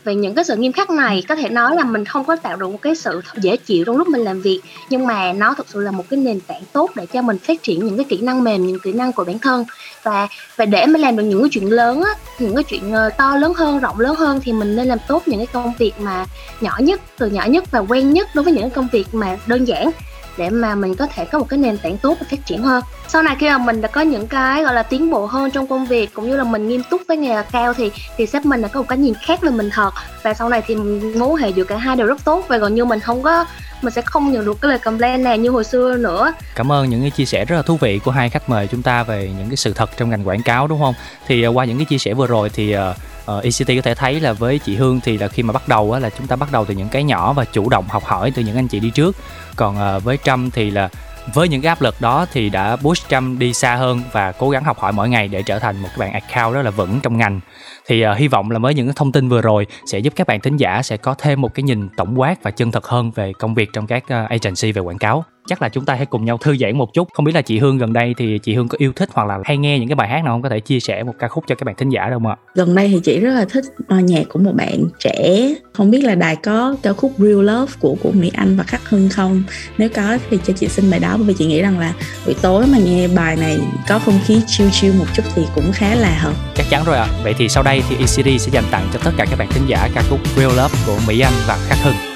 và những cái sự nghiêm khắc này có thể nói là mình không có tạo được một cái sự dễ chịu trong lúc mình làm việc nhưng mà nó thực sự là một cái nền tảng tốt để cho mình phát triển những cái kỹ năng mềm những kỹ năng của bản thân. Và và để mình làm được những cái chuyện lớn á những cái chuyện ờ, to lớn hơn rộng lớn hơn thì mình nên làm tốt những cái công việc mà nhỏ nhất từ nhỏ nhất và quen nhất đối với những cái công việc mà đơn giản để mà mình có thể có một cái nền tảng tốt và phát triển hơn sau này khi mà mình đã có những cái gọi là tiến bộ hơn trong công việc cũng như là mình nghiêm túc với nghề cao thì thì sếp mình đã có một cái nhìn khác về mình thật và sau này thì mối hệ giữa cả hai đều rất tốt và gần như mình không có mình sẽ không nhận được cái lời complain này như hồi xưa nữa Cảm ơn những cái chia sẻ rất là thú vị của hai khách mời chúng ta về những cái sự thật trong ngành quảng cáo đúng không? Thì à, qua những cái chia sẻ vừa rồi thì à, à, uh, uh, ECT có thể thấy là với chị Hương thì là khi mà bắt đầu á, là chúng ta bắt đầu từ những cái nhỏ và chủ động học hỏi từ những anh chị đi trước. Còn uh, với Trâm thì là với những cái áp lực đó thì đã push Trâm đi xa hơn và cố gắng học hỏi mỗi ngày để trở thành một cái bạn account rất là vững trong ngành. Thì uh, hy vọng là với những cái thông tin vừa rồi sẽ giúp các bạn thính giả sẽ có thêm một cái nhìn tổng quát và chân thật hơn về công việc trong các uh, agency về quảng cáo chắc là chúng ta hãy cùng nhau thư giãn một chút. Không biết là chị Hương gần đây thì chị Hương có yêu thích hoặc là hay nghe những cái bài hát nào không? Có thể chia sẻ một ca khúc cho các bạn thính giả không ạ? Gần đây thì chị rất là thích nhạc của một bạn trẻ. Không biết là đài có ca khúc Real Love của của Mỹ Anh và Khắc Hưng không? Nếu có thì cho chị xin bài đó bởi vì chị nghĩ rằng là buổi tối mà nghe bài này có không khí chill chill một chút thì cũng khá là hợp. Chắc chắn rồi ạ. Vậy thì sau đây thì ECD sẽ dành tặng cho tất cả các bạn thính giả ca khúc Real Love của Mỹ Anh và Khắc Hưng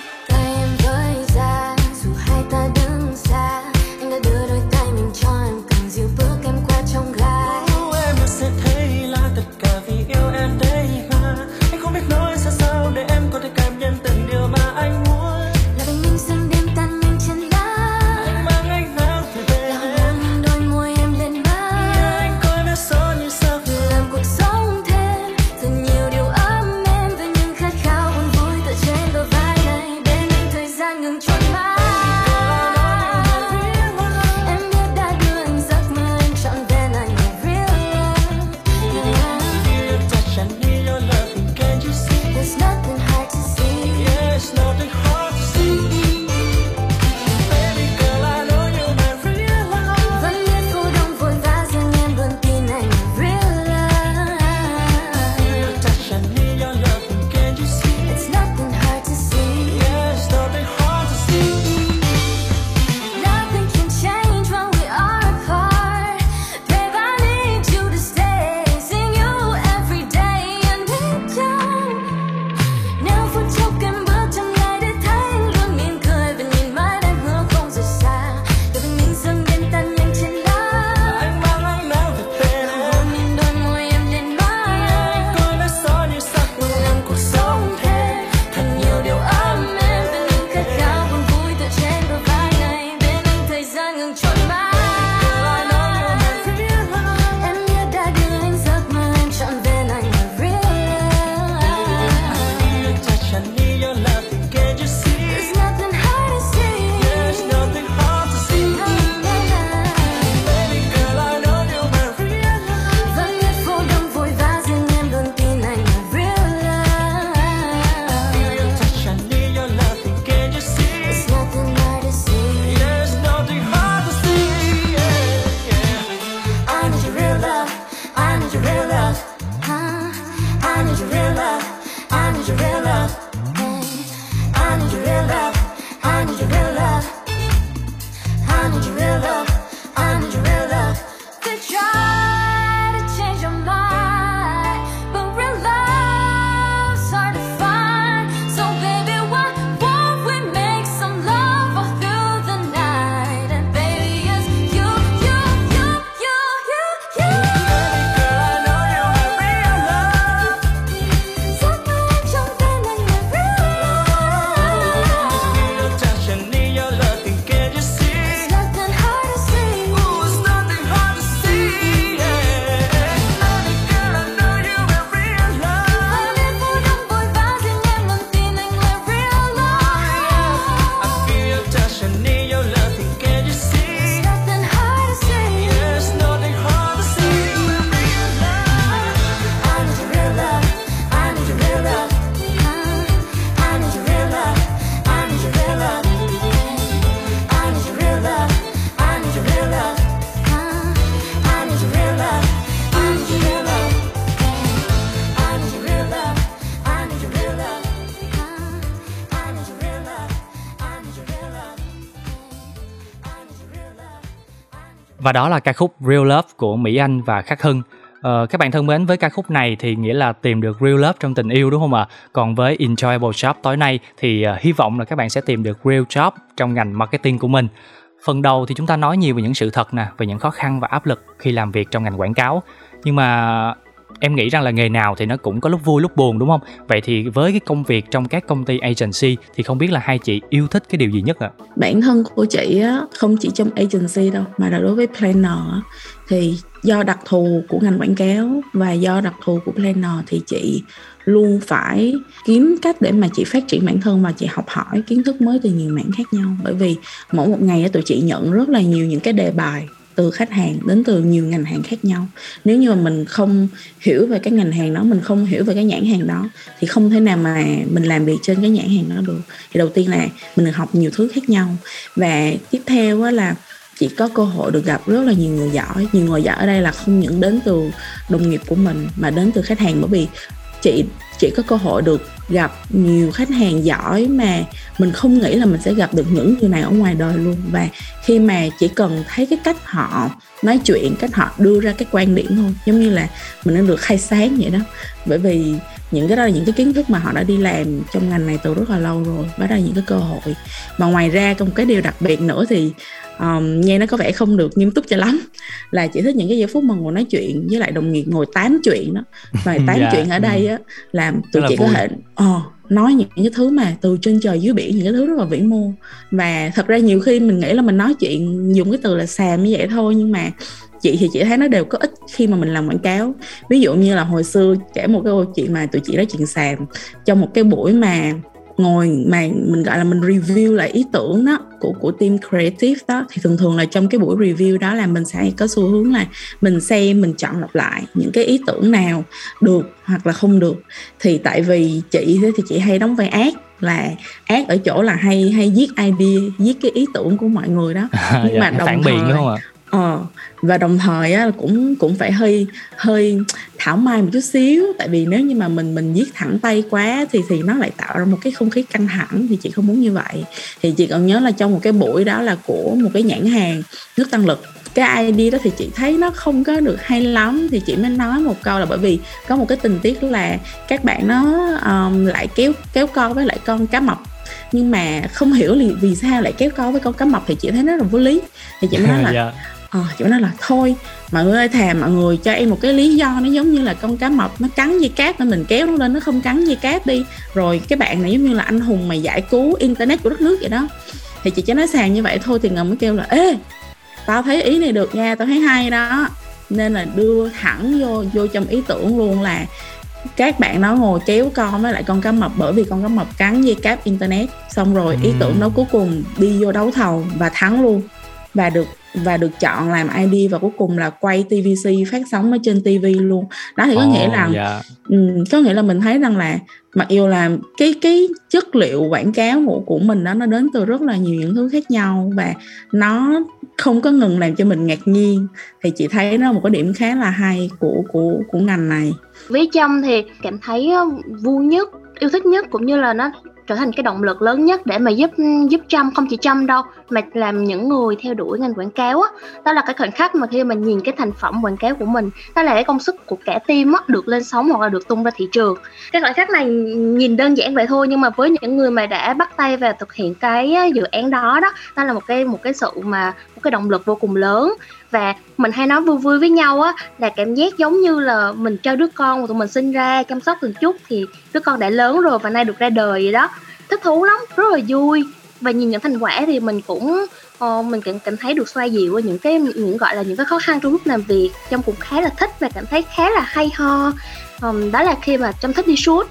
Và đó là ca khúc Real Love của Mỹ Anh và Khắc Hưng. Ờ, các bạn thân mến với ca khúc này thì nghĩa là tìm được real love trong tình yêu đúng không ạ? Còn với Enjoyable Job tối nay thì uh, hy vọng là các bạn sẽ tìm được real job trong ngành marketing của mình. Phần đầu thì chúng ta nói nhiều về những sự thật nè, về những khó khăn và áp lực khi làm việc trong ngành quảng cáo. Nhưng mà em nghĩ rằng là nghề nào thì nó cũng có lúc vui lúc buồn đúng không? Vậy thì với cái công việc trong các công ty agency thì không biết là hai chị yêu thích cái điều gì nhất ạ? À? Bản thân của chị á, không chỉ trong agency đâu mà là đối với planner thì do đặc thù của ngành quảng cáo và do đặc thù của planner thì chị luôn phải kiếm cách để mà chị phát triển bản thân và chị học hỏi kiến thức mới từ nhiều mảng khác nhau bởi vì mỗi một ngày tụi chị nhận rất là nhiều những cái đề bài từ khách hàng đến từ nhiều ngành hàng khác nhau. Nếu như mà mình không hiểu về cái ngành hàng đó, mình không hiểu về cái nhãn hàng đó, thì không thể nào mà mình làm việc trên cái nhãn hàng đó được. Thì đầu tiên là mình được học nhiều thứ khác nhau. Và tiếp theo là chị có cơ hội được gặp rất là nhiều người giỏi. Nhiều người giỏi ở đây là không những đến từ đồng nghiệp của mình mà đến từ khách hàng. Bởi vì chị chỉ có cơ hội được gặp nhiều khách hàng giỏi mà mình không nghĩ là mình sẽ gặp được những người này ở ngoài đời luôn. Và khi mà chỉ cần thấy cái cách họ nói chuyện, cách họ đưa ra cái quan điểm thôi, giống như là mình đã được khai sáng vậy đó. Bởi vì những cái đó là những cái kiến thức mà họ đã đi làm trong ngành này từ rất là lâu rồi. Và đó là những cái cơ hội. Mà ngoài ra một cái điều đặc biệt nữa thì um, nghe nó có vẻ không được nghiêm túc cho lắm là chỉ thích những cái giây phút mà ngồi nói chuyện với lại đồng nghiệp ngồi tám chuyện đó. Và *laughs* tám yeah. chuyện ở đây á làm tụi chị có thể uh, nói những cái thứ mà từ trên trời dưới biển những cái thứ rất là vĩ mô. Và thật ra nhiều khi mình nghĩ là mình nói chuyện dùng cái từ là xàm như vậy thôi nhưng mà chị thì chị thấy nó đều có ích khi mà mình làm quảng cáo. Ví dụ như là hồi xưa kể một cái câu chuyện mà tụi chị nói chuyện xàm trong một cái buổi mà ngồi mà mình gọi là mình review lại ý tưởng đó của của team creative đó thì thường thường là trong cái buổi review đó là mình sẽ có xu hướng là mình xem mình chọn lọc lại những cái ý tưởng nào được hoặc là không được. Thì tại vì chị thì chị hay đóng vai ác là ác ở chỗ là hay hay giết idea giết cái ý tưởng của mọi người đó. *laughs* Nhưng mà đồng phản biện đúng không ạ? ờ và đồng thời á cũng cũng phải hơi hơi thảo mai một chút xíu. Tại vì nếu như mà mình mình viết thẳng tay quá thì thì nó lại tạo ra một cái không khí căng thẳng thì chị không muốn như vậy. Thì chị còn nhớ là trong một cái buổi đó là của một cái nhãn hàng nước tăng lực cái ID đó thì chị thấy nó không có được hay lắm thì chị mới nói một câu là bởi vì có một cái tình tiết là các bạn nó um, lại kéo kéo con với lại con cá mập. Nhưng mà không hiểu là vì sao lại kéo con với con cá mập thì chị thấy nó là vô lý. Thì chị mới nói *laughs* là yeah ờ chị nói là thôi mọi người ơi thèm mọi người cho em một cái lý do nó giống như là con cá mập nó cắn dây cáp nên mình kéo nó lên nó không cắn dây cáp đi. Rồi cái bạn này giống như là anh hùng mà giải cứu internet của đất nước vậy đó. Thì chị cho nó sàn như vậy thôi thì ngầm mới kêu là ê tao thấy ý này được nha tao thấy hay đó. Nên là đưa thẳng vô vô trong ý tưởng luôn là các bạn nó ngồi kéo con với lại con cá mập bởi vì con cá mập cắn dây cáp internet. Xong rồi ý tưởng nó cuối cùng đi vô đấu thầu và thắng luôn. Và được và được chọn làm ID và cuối cùng là quay TVC phát sóng ở trên TV luôn đó thì có oh, nghĩa là yeah. Dạ. um, có nghĩa là mình thấy rằng là mặc dù là cái cái chất liệu quảng cáo của của mình đó nó đến từ rất là nhiều những thứ khác nhau và nó không có ngừng làm cho mình ngạc nhiên thì chị thấy nó một cái điểm khá là hay của của của ngành này với trâm thì cảm thấy vui nhất yêu thích nhất cũng như là nó trở thành cái động lực lớn nhất để mà giúp giúp chăm không chỉ chăm đâu, mà làm những người theo đuổi ngành quảng cáo á. Đó là cái khoảnh khắc mà khi mình nhìn cái thành phẩm quảng cáo của mình đó là cái công sức của cả team á được lên sóng hoặc là được tung ra thị trường. Cái khoảnh khắc này nhìn đơn giản vậy thôi, nhưng mà với những người mà đã bắt tay vào thực hiện cái à, dự án đó đó đó là một cái một cái sự mà một cái động lực vô cùng lớn. Và mình hay nói vui vui với nhau á là cảm giác giống như là mình cho đứa con mà tụi mình sinh ra chăm sóc từng chút thì đứa con đã lớn rồi và nay được ra đời vậy đó. Thích thú lắm rất là vui. Và nhìn những thành quả thì mình cũng uh, mình cảm, cảm thấy được xoa dịu những cái những gọi là những cái khó khăn trong lúc làm việc trong cũng khá là thích và cảm thấy khá là hay ho. Um, đó là khi mà trong thích đi suốt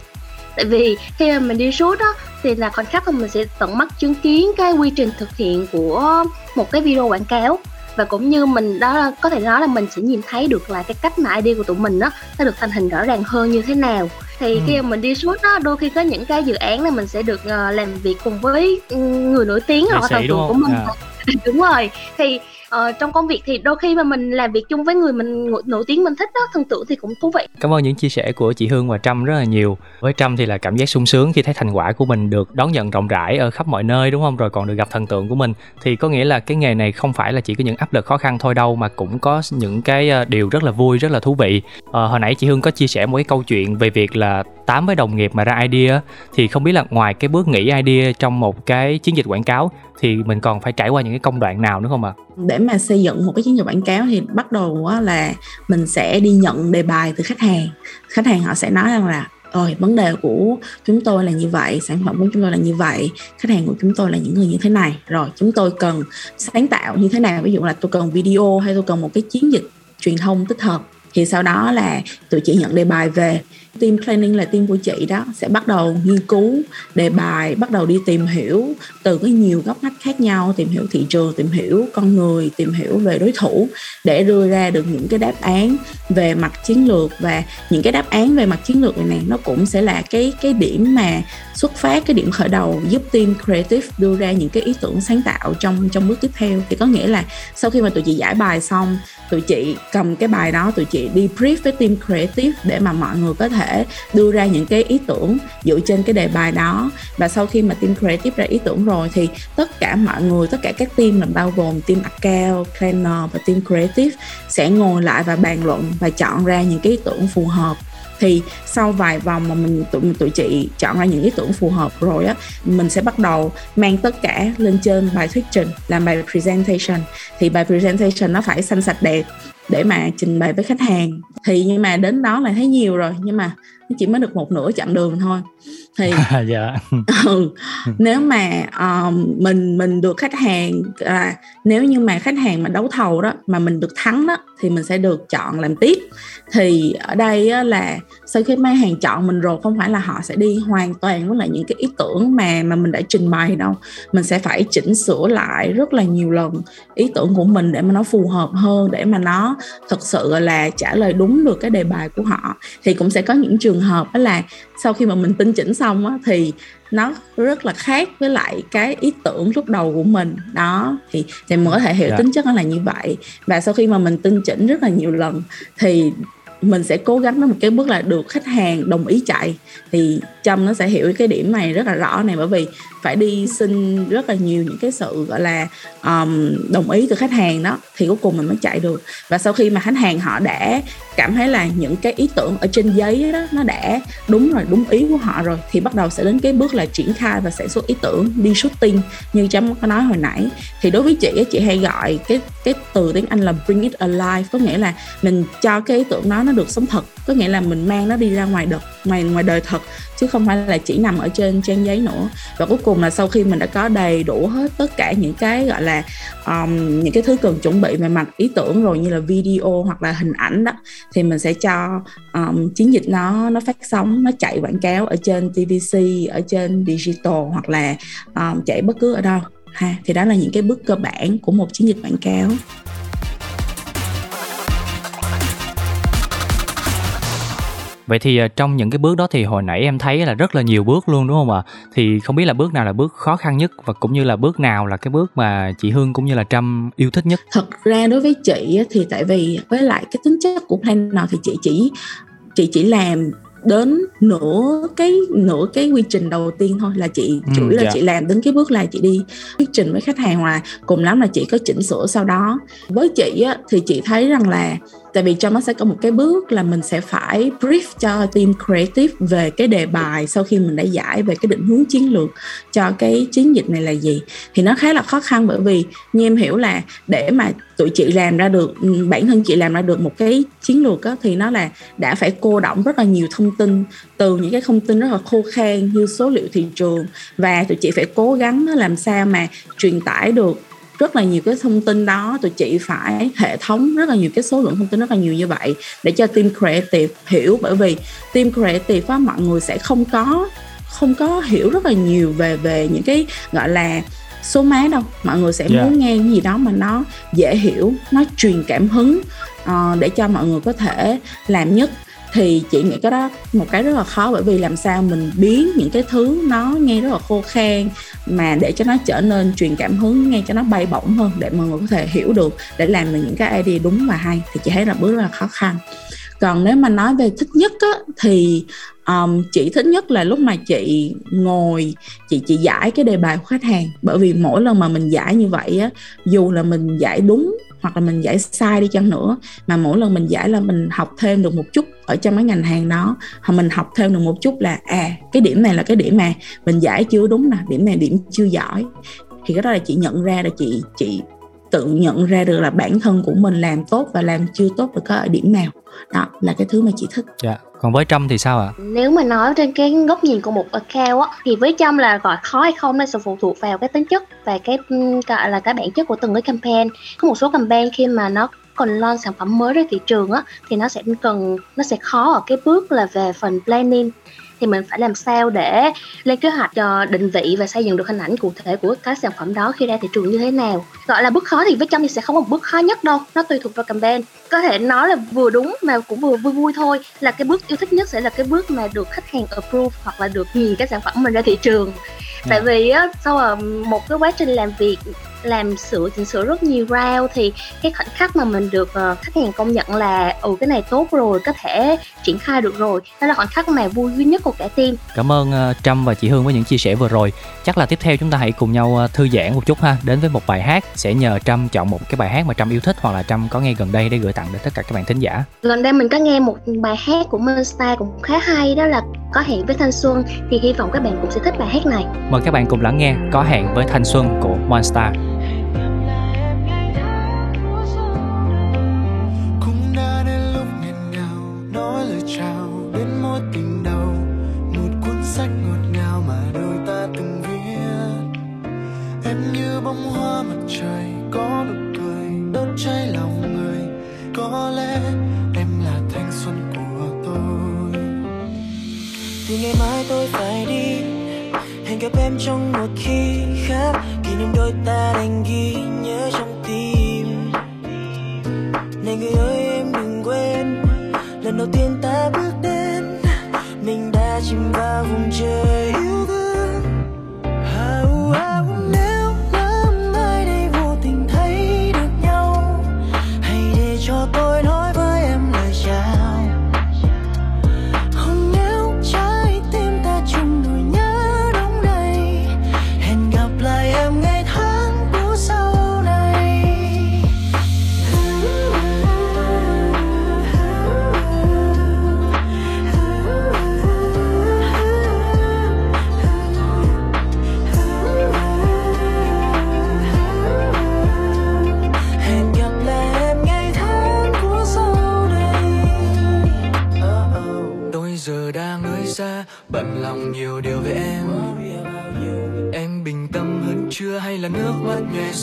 tại vì khi mà mình đi shoot đó thì là khoảnh khắc mà mình sẽ tận mắt chứng kiến cái quy trình thực hiện của một cái video quảng cáo. Và cũng như mình đó có thể nói là mình sẽ nhìn thấy được là cái cách mà ID của tụi mình đó nó được thành hình rõ ràng hơn như thế nào. Thì ừ. khi mà mình đi suốt đó đôi khi có những cái dự án này mình sẽ được uh, làm việc cùng với người nổi tiếng hoặc là tượng của mình. À. *laughs* đúng rồi. Thì uh, trong công việc thì đôi khi mà mình làm việc chung với người mình nổi tiếng mình thích đó thần tượng thì cũng thú vị Cảm ơn những chia sẻ của chị Hương và Trâm rất là nhiều. Với Trâm thì là cảm giác sung sướng khi thấy thành quả của mình được đón nhận rộng rãi ở khắp mọi nơi đúng không? Rồi còn được gặp thần tượng của mình. Thì có nghĩa là cái nghề này không phải là chỉ có những áp lực khó khăn thôi đâu mà cũng có những cái ờ, điều rất là vui, rất là thú vị. Ờ, hồi nãy chị Hương có chia sẻ một cái câu chuyện về việc là tám với đồng nghiệp mà ra idea thì không biết là ngoài cái bước nghĩ idea trong một cái chiến dịch quảng cáo, thì mình còn phải trải qua những cái công đoạn nào nữa không ạ? để mà xây dựng một cái chiến dịch quảng cáo thì bắt đầu á là mình sẽ đi nhận đề bài từ khách hàng. Khách hàng họ sẽ nói rằng là rồi vấn đề của chúng tôi là như vậy, sản phẩm của chúng tôi là như vậy, khách hàng của chúng tôi là những người như thế này. Rồi, chúng tôi cần sáng tạo như thế nào? Ví dụ là tôi cần video hay tôi cần một cái chiến dịch truyền thông tích hợp. Thì sau đó là tụi chị nhận đề bài về team planning là team của chị đó sẽ bắt đầu nghiên cứu đề bài bắt đầu đi tìm hiểu từ cái nhiều góc ngách khác nhau tìm hiểu thị trường tìm hiểu con người tìm hiểu về đối thủ để đưa ra được những cái đáp án về mặt chiến lược. Và những cái đáp án về mặt chiến lược này, này nó cũng sẽ là cái cái điểm mà xuất phát cái điểm khởi đầu giúp team creative đưa ra những cái ý tưởng sáng tạo trong trong bước tiếp theo. Thì có nghĩa là sau khi mà tụi chị giải bài xong tụi chị cầm cái bài đó tụi chị đi brief với team creative để mà mọi người có thể đưa ra những cái ý tưởng dựa trên cái đề bài đó. Và sau khi mà team creative ra ý tưởng rồi thì tất cả mọi người, tất cả các team là bao gồm team account planner và team creative sẽ ngồi lại và bàn luận và chọn ra những cái ý tưởng phù hợp thì sau vài vòng mà mình tụi tụi chị chọn ra những ý tưởng phù hợp rồi á, mình sẽ bắt đầu mang tất cả lên trên bài thuyết trình, làm bài presentation. Thì bài presentation nó phải xanh sạch đẹp để mà trình bày với khách hàng. Thì nhưng mà đến đó là thấy nhiều rồi, nhưng mà nó chỉ mới được một nửa chặng đường thôi thì *laughs* dạ. ừ, nếu mà um, mình mình được khách hàng à, nếu như mà khách hàng mà đấu thầu đó mà mình được thắng đó thì mình sẽ được chọn làm tiếp. Thì ở đây á, là sau khi mấy hàng chọn mình rồi không phải là họ sẽ đi hoàn toàn với lại những cái ý tưởng mà mà mình đã trình bày đâu. Mình sẽ phải chỉnh sửa lại rất là nhiều lần ý tưởng của mình để mà nó phù hợp hơn để mà nó thực sự là trả lời đúng được cái đề bài của họ. Thì cũng sẽ có những trường hợp đó là sau khi mà mình tinh chỉnh xong á, thì nó rất là khác với lại cái ý tưởng lúc đầu của mình. Đó thì thì mình có thể hiểu Dạ. tính chất nó là như vậy. Và sau khi mà mình tinh chỉnh rất là nhiều lần thì mình sẽ cố gắng đến một cái bước là được khách hàng đồng ý chạy. Thì trâm nó sẽ hiểu cái điểm này rất là rõ này bởi vì phải đi xin rất là nhiều những cái sự gọi là um, đồng ý từ khách hàng đó thì cuối cùng mình mới chạy được. Và sau khi mà khách hàng họ đã cảm thấy là những cái ý tưởng ở trên giấy đó, nó đã đúng rồi, đúng ý của họ rồi, thì bắt đầu sẽ đến cái bước là triển khai và sản xuất ý tưởng đi shooting. Như chấm có nói hồi nãy, thì đối với chị chị hay gọi cái cái từ tiếng anh là bring it alive, có nghĩa là mình cho cái ý tưởng đó nó được sống thật. Có nghĩa là mình mang nó đi ra ngoài đời, ngoài ngoài đời thật chứ không phải là chỉ nằm ở trên trang giấy nữa. Và cuối cùng là sau khi mình đã có đầy đủ hết tất cả những cái gọi là um, những cái thứ cần chuẩn bị về mặt ý tưởng rồi như là video hoặc là hình ảnh đó thì mình sẽ cho um, chiến dịch nó nó phát sóng nó chạy quảng cáo ở trên TVC ở trên digital hoặc là um, chạy bất cứ ở đâu. Ha thì đó là những cái bước cơ bản của một chiến dịch quảng cáo. Vậy thì ờ, trong những cái bước đó thì hồi nãy em thấy là rất là nhiều bước luôn đúng không ạ? Thì không biết là bước nào là bước khó khăn nhất và cũng như là bước nào là cái bước mà chị Hương cũng như là Trâm yêu thích nhất. thật ra đối với chị thì tại vì với lại cái tính chất của planner thì chị chỉ chị chỉ làm đến nửa cái nửa cái quy trình đầu tiên thôi là chị Ừ, chủ yếu là dạ. chị làm đến cái bước là chị đi thuyết trình với khách hàng là cùng lắm là chị có chỉnh sửa sau đó với chị á, thì chị thấy rằng là tại vì trong nó sẽ có một cái bước là mình sẽ phải brief cho team creative về cái đề bài sau khi mình đã giải về cái định hướng chiến lược cho cái chiến dịch này là gì. Thì nó khá là khó khăn bởi vì như em hiểu là để mà tụi chị làm ra được ừ, bản thân chị làm ra được một cái chiến lược đó, thì nó là đã phải cô động rất là nhiều thông tin từ những cái thông tin rất là khô khan như số liệu thị trường và tụi chị phải cố gắng làm sao mà truyền tải được rất là nhiều cái thông tin đó tụi chị phải hệ thống rất là nhiều cái số lượng thông tin rất là nhiều như vậy để cho team creative hiểu. Bởi vì team creative á mọi người sẽ không có không có hiểu rất là nhiều về về những cái gọi là số má đâu. Mọi người sẽ Dạ. muốn nghe cái gì đó mà nó dễ hiểu nó truyền cảm hứng ờ, để cho mọi người có thể làm nhất thì chị nghĩ cái đó một cái rất là khó bởi vì làm sao mình biến những cái thứ nó nghe rất là khô khan mà để cho nó trở nên truyền cảm hứng nghe cho nó bay bổng hơn để mọi người có thể hiểu được để làm được những cái idea đúng và hay thì chị thấy là bước rất là khó khăn. Còn nếu mà nói về thích nhất á, thì um, chị thích nhất là lúc mà chị ngồi chị chị giải cái đề bài của khách hàng. Bởi vì mỗi lần mà mình giải như vậy á dù là mình giải đúng hoặc là mình giải sai đi chăng nữa. Mà mỗi lần mình giải là mình học thêm được một chút ở trong cái ngành hàng đó. Hoặc mình học thêm được một chút là à cái điểm này là cái điểm mà mình giải chưa đúng nè, điểm này điểm chưa giỏi. Thì cái đó là chị nhận ra là chị chị tự nhận ra được là bản thân của mình làm tốt và làm chưa tốt và có ở điểm nào. Đó là cái thứ mà chị thích. Dạ còn với trâm thì sao ạ? Nếu mà nói trên cái góc nhìn của một account á thì với Trâm là gọi khó hay không nó sẽ phụ thuộc vào cái tính chất và cái gọi là cái bản chất của từng cái campaign. Có một số campaign khi mà nó còn launch sản phẩm mới ra thị trường á thì nó sẽ cần nó sẽ khó ở cái bước là về phần planning thì mình phải làm sao để lên kế hoạch cho định vị và xây dựng được hình ảnh cụ thể của cái sản phẩm đó khi ra thị trường như thế nào. Gọi là bước khó thì với Trâm thì sẽ không có một bước khó nhất đâu nó tùy thuộc vào campaign. Có thể nói là vừa đúng mà cũng vừa vui vui thôi là cái bước yêu thích nhất sẽ là cái bước mà được khách hàng approve hoặc là được nhìn cái sản phẩm mình ra thị trường. Tại vì á sau rồi một cái quá trình làm việc làm sửa chỉnh sửa rất nhiều round thì cái khoảnh khắc mà mình được ờ, khách hàng công nhận là ừ cái này tốt rồi có thể triển khai được rồi. Đó là khoảnh khắc mà vui duy nhất của cả team. Cảm ơn ờ, trâm và chị hương với những chia sẻ vừa rồi. Chắc là tiếp theo chúng ta hãy cùng nhau ờ, thư giãn một chút ha. Đến với một bài hát sẽ nhờ trâm chọn một cái bài hát mà trâm yêu thích hoặc là trâm có nghe gần đây để gửi tặng đến tất cả các bạn thính giả. Gần đây mình có nghe một bài hát của Monster cũng khá hay đó là có hẹn với thanh xuân. Thì hy vọng các bạn cũng sẽ thích bài hát này. Mời các bạn cùng lắng nghe có hẹn với thanh xuân của Monster em như bông hoa mặt trời có nụ cười, đốt cháy lòng người. Có lẽ em là thanh xuân của tôi. Thì ngày mai tôi phải đi, hẹn gặp em trong một khi khác. Kỷ niệm đôi ta đành ghi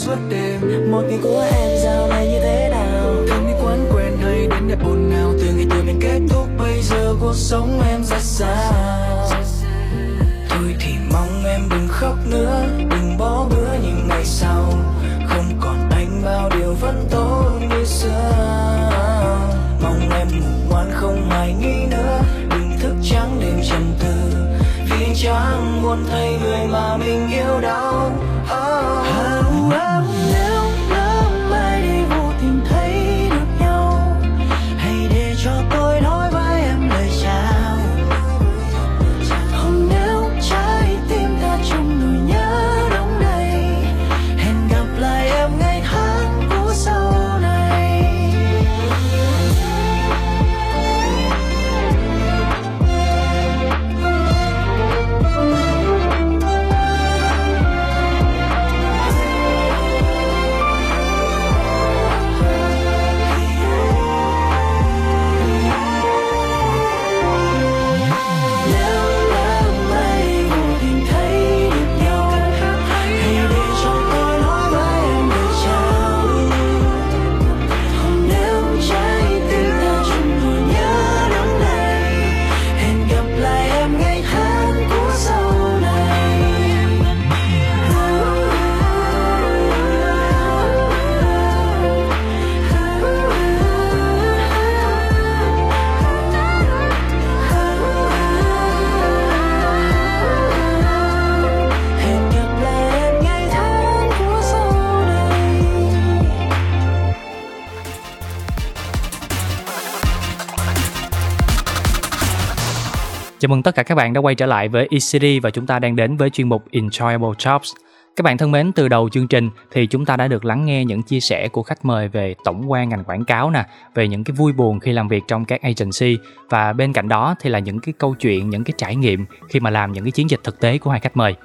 suốt đêm. Một ngày của em dạo này như thế nào? Thường đi quán quen hay đến đẹp ồn nào? từ ngày từ mình kết thúc, bây giờ cuộc sống em ra sao? Thôi thì mong em đừng khóc nữa. Đừng bỏ bữa những ngày sau. Không còn anh, bao điều vẫn tốt như xưa. Mong em ngủ ngoan, không mải nghĩ nữa. Đừng thức trắng đêm trầm tư. Vì chẳng muốn thấy Chào mừng tất cả các bạn đã quay trở lại với ECD và chúng ta đang đến với chuyên mục Enjoyable Jobs. Các bạn thân mến, từ đầu chương trình thì chúng ta đã được lắng nghe những chia sẻ của khách mời về tổng quan ngành quảng cáo nè, về những cái vui buồn khi làm việc trong các agency và bên cạnh đó thì là những cái câu chuyện, những cái trải nghiệm khi mà làm những cái chiến dịch thực tế của hai khách mời.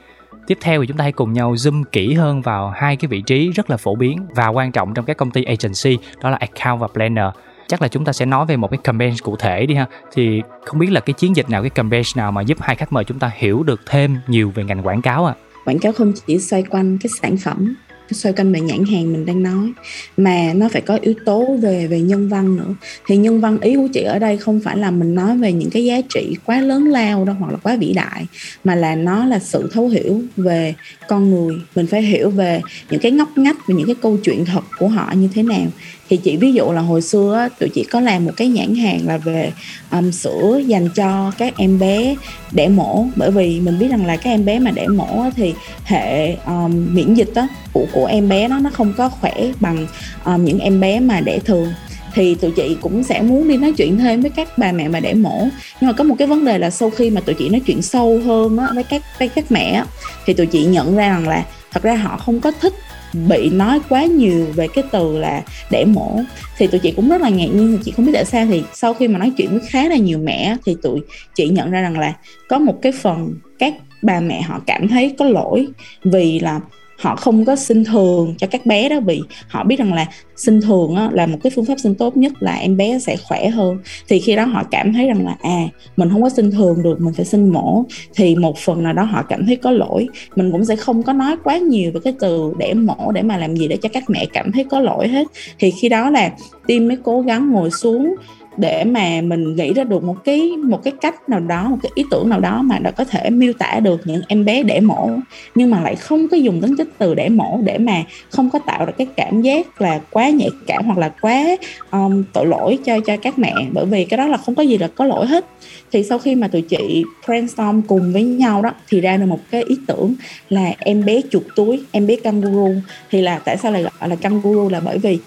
Tiếp theo thì chúng ta hãy cùng nhau zoom kỹ hơn vào hai cái vị trí rất là phổ biến và quan trọng trong các công ty agency, đó là account và planner chắc là chúng ta sẽ nói về một cái campaign cụ thể đi ha. Thì không biết là cái chiến dịch nào, cái campaign nào mà giúp hai khách mời chúng ta hiểu được thêm nhiều về ngành quảng cáo à quảng cáo không chỉ xoay quanh cái sản phẩm xoay quanh về nhãn hàng mình đang nói, mà nó phải có yếu tố về về nhân văn nữa. Thì nhân văn ý của chị ở đây không phải là mình nói về những cái giá trị quá lớn lao đâu, hoặc là quá vĩ đại, mà là nó là sự thấu hiểu về con người. Mình phải hiểu về những cái ngóc ngách và những cái câu chuyện thật của họ như thế nào thì chị ví dụ là hồi xưa tụi chị có làm một cái nhãn hàng là về um, sữa dành cho các em bé đẻ mổ. Bởi vì mình biết rằng là các em bé mà đẻ mổ thì hệ um, miễn dịch đó, của của em bé nó nó không có khỏe bằng um, những em bé mà đẻ thường. Thì tụi chị cũng sẽ muốn đi nói chuyện thêm với các bà mẹ mà đẻ mổ. Nhưng mà có một cái vấn đề là sau khi mà tụi chị nói chuyện sâu hơn á, với các với các mẹ á, thì tụi chị nhận ra rằng là thật ra họ không có thích bị nói quá nhiều về cái từ là đẻ mổ. Thì tụi chị cũng rất là ngạc nhiên, chị không biết tại sao thì sau khi mà nói chuyện với khá là nhiều mẹ thì tụi chị nhận ra rằng là có một cái phần các bà mẹ họ cảm thấy có lỗi vì là họ không có sinh thường cho các bé đó vì họ biết rằng là sinh thường á, là một cái phương pháp sinh tốt nhất là em bé sẽ khỏe hơn. Thì khi đó họ cảm thấy rằng là à mình không có sinh thường được mình phải sinh mổ thì một phần nào đó họ cảm thấy có lỗi. Mình cũng sẽ không có nói quá nhiều về cái từ để mổ để mà làm gì để cho các mẹ cảm thấy có lỗi hết. Thì khi đó là tim mới cố gắng ngồi xuống để mà mình nghĩ ra được một cái một cái cách nào đó một cái ý tưởng nào đó mà đã có thể miêu tả được những em bé đẻ mổ nhưng mà lại không có dùng tính chất từ đẻ mổ để mà không có tạo ra cái cảm giác là quá nhạy cảm hoặc là quá um, tội lỗi cho cho các mẹ. Bởi vì cái đó là không có gì là có lỗi hết. Thì sau khi mà tụi chị brainstorm cùng với nhau đó thì ra được một cái ý tưởng là em bé chuột túi em bé kangaroo. Thì là tại sao lại gọi là kangaroo là bởi vì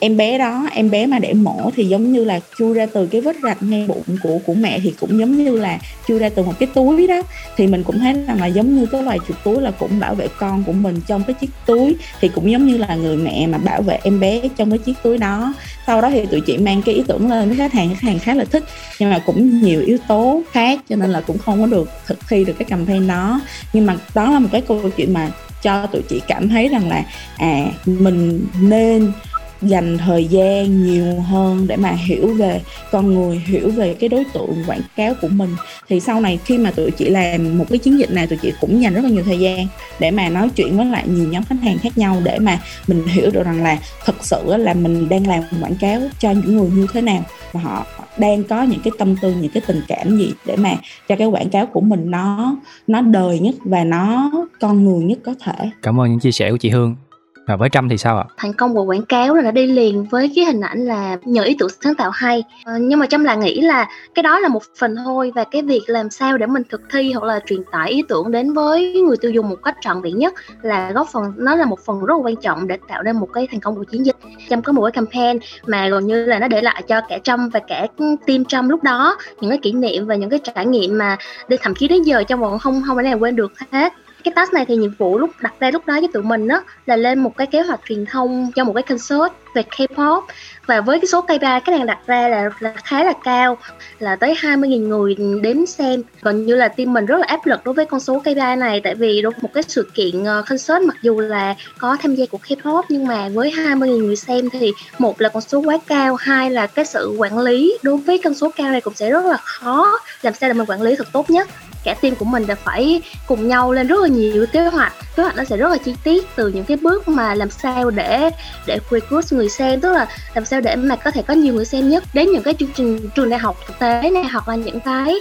em bé đó, em bé mà để mổ thì giống như là chui ra từ cái vết rạch ngay bụng của của mẹ thì cũng giống như là chui ra từ một cái túi đó. Thì mình cũng thấy rằng là giống như cái loài chuột túi là cũng bảo vệ con của mình trong cái chiếc túi. Thì cũng giống như là người mẹ mà bảo vệ em bé trong cái chiếc túi đó. Sau đó thì tụi chị mang cái ý tưởng lên với khách hàng khách hàng khá là thích, nhưng mà cũng nhiều yếu tố khác cho nên là cũng không có được thực thi được cái campaign đó. Nhưng mà đó là một cái câu chuyện mà cho tụi chị cảm thấy rằng là à mình nên dành thời gian nhiều hơn để mà hiểu về con người, hiểu về cái đối tượng quảng cáo của mình. Thì sau này khi mà tụi chị làm một cái chiến dịch này, tụi chị cũng dành rất là nhiều thời gian để mà nói chuyện với lại nhiều nhóm khách hàng khác nhau để mà mình hiểu được rằng là thực sự là mình đang làm quảng cáo cho những người như thế nào. Và họ đang có những cái tâm tư, những cái tình cảm gì để mà cho cái quảng cáo của mình nó nó đời nhất và nó con người nhất có thể. Cảm ơn những chia sẻ của chị Hương và với Trâm thì sao ạ? Thành công của quảng cáo là đi liền với cái hình ảnh là nhờ ý tưởng sáng tạo hay. Ờ, nhưng mà Trâm là nghĩ là cái đó là một phần thôi và cái việc làm sao để mình thực thi hoặc là truyền tải ý tưởng đến với người tiêu dùng một cách trọn vẹn nhất là góp phần nó là một phần rất là quan trọng để tạo nên một cái thành công của chiến dịch. Trâm có một cái campaign mà gần như là nó để lại cho cả Trâm và cả team Trâm lúc đó những cái kỷ niệm và những cái trải nghiệm mà đi thậm chí đến giờ Trâm vẫn không không thể nào quên được hết cái task này thì nhiệm vụ lúc đặt ra lúc đó với tụi mình đó là lên một cái kế hoạch truyền thông cho một cái concert về K-pop. Và với cái số KPI cái đang đặt ra là, là khá là cao là tới 20.000 người đến xem. Gần như là team mình rất là áp lực đối với con số KPI này tại vì đối một cái sự kiện ờ, concert mặc dù là có tham gia của K-pop nhưng mà với 20.000 người xem thì một là con số quá cao hai là cái sự quản lý đối với con số cao này cũng sẽ rất là khó làm sao để mình quản lý thật tốt nhất. Cả team của mình đã phải cùng nhau lên rất là nhiều kế hoạch kế hoạch nó sẽ rất là chi tiết từ những cái bước mà làm sao để để recruit người xem, tức là làm sao để mà có thể có nhiều người xem nhất. Đến những cái chương trình, trường đại học, thực tế này, hoặc là những cái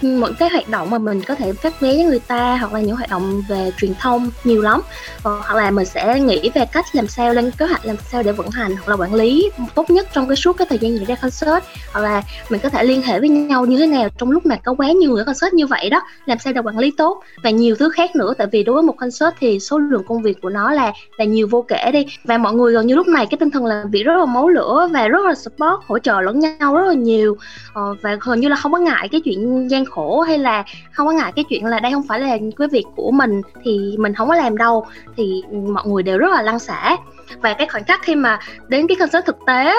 những cái hoạt động mà mình có thể phát vé với người ta, hoặc là những hoạt động về truyền thông nhiều lắm. Ờ, hoặc là mình sẽ nghĩ về cách làm sao lên kế hoạch làm sao để vận hành, hoặc là quản lý tốt nhất trong cái suốt cái thời gian diễn ra concert. Hoặc là mình có thể liên hệ với nhau như thế nào trong lúc mà có quá nhiều người concert như vậy đó, làm sao để quản lý tốt. Và nhiều thứ khác nữa, tại vì đối với một concert thì số lượng công việc của nó là là nhiều vô kể đi. Và mọi người gần như lúc này cái tinh thần thần làm việc rất là máu lửa và rất là support hỗ trợ lẫn nhau rất là nhiều. Ờ, và gần như là không có ngại cái chuyện gian khổ hay là không có ngại cái chuyện là đây không phải là cái việc của mình thì mình không có làm đâu. Thì mọi người đều rất là lăn xả. Và cái khoảnh khắc khi mà đến cái concert thực tế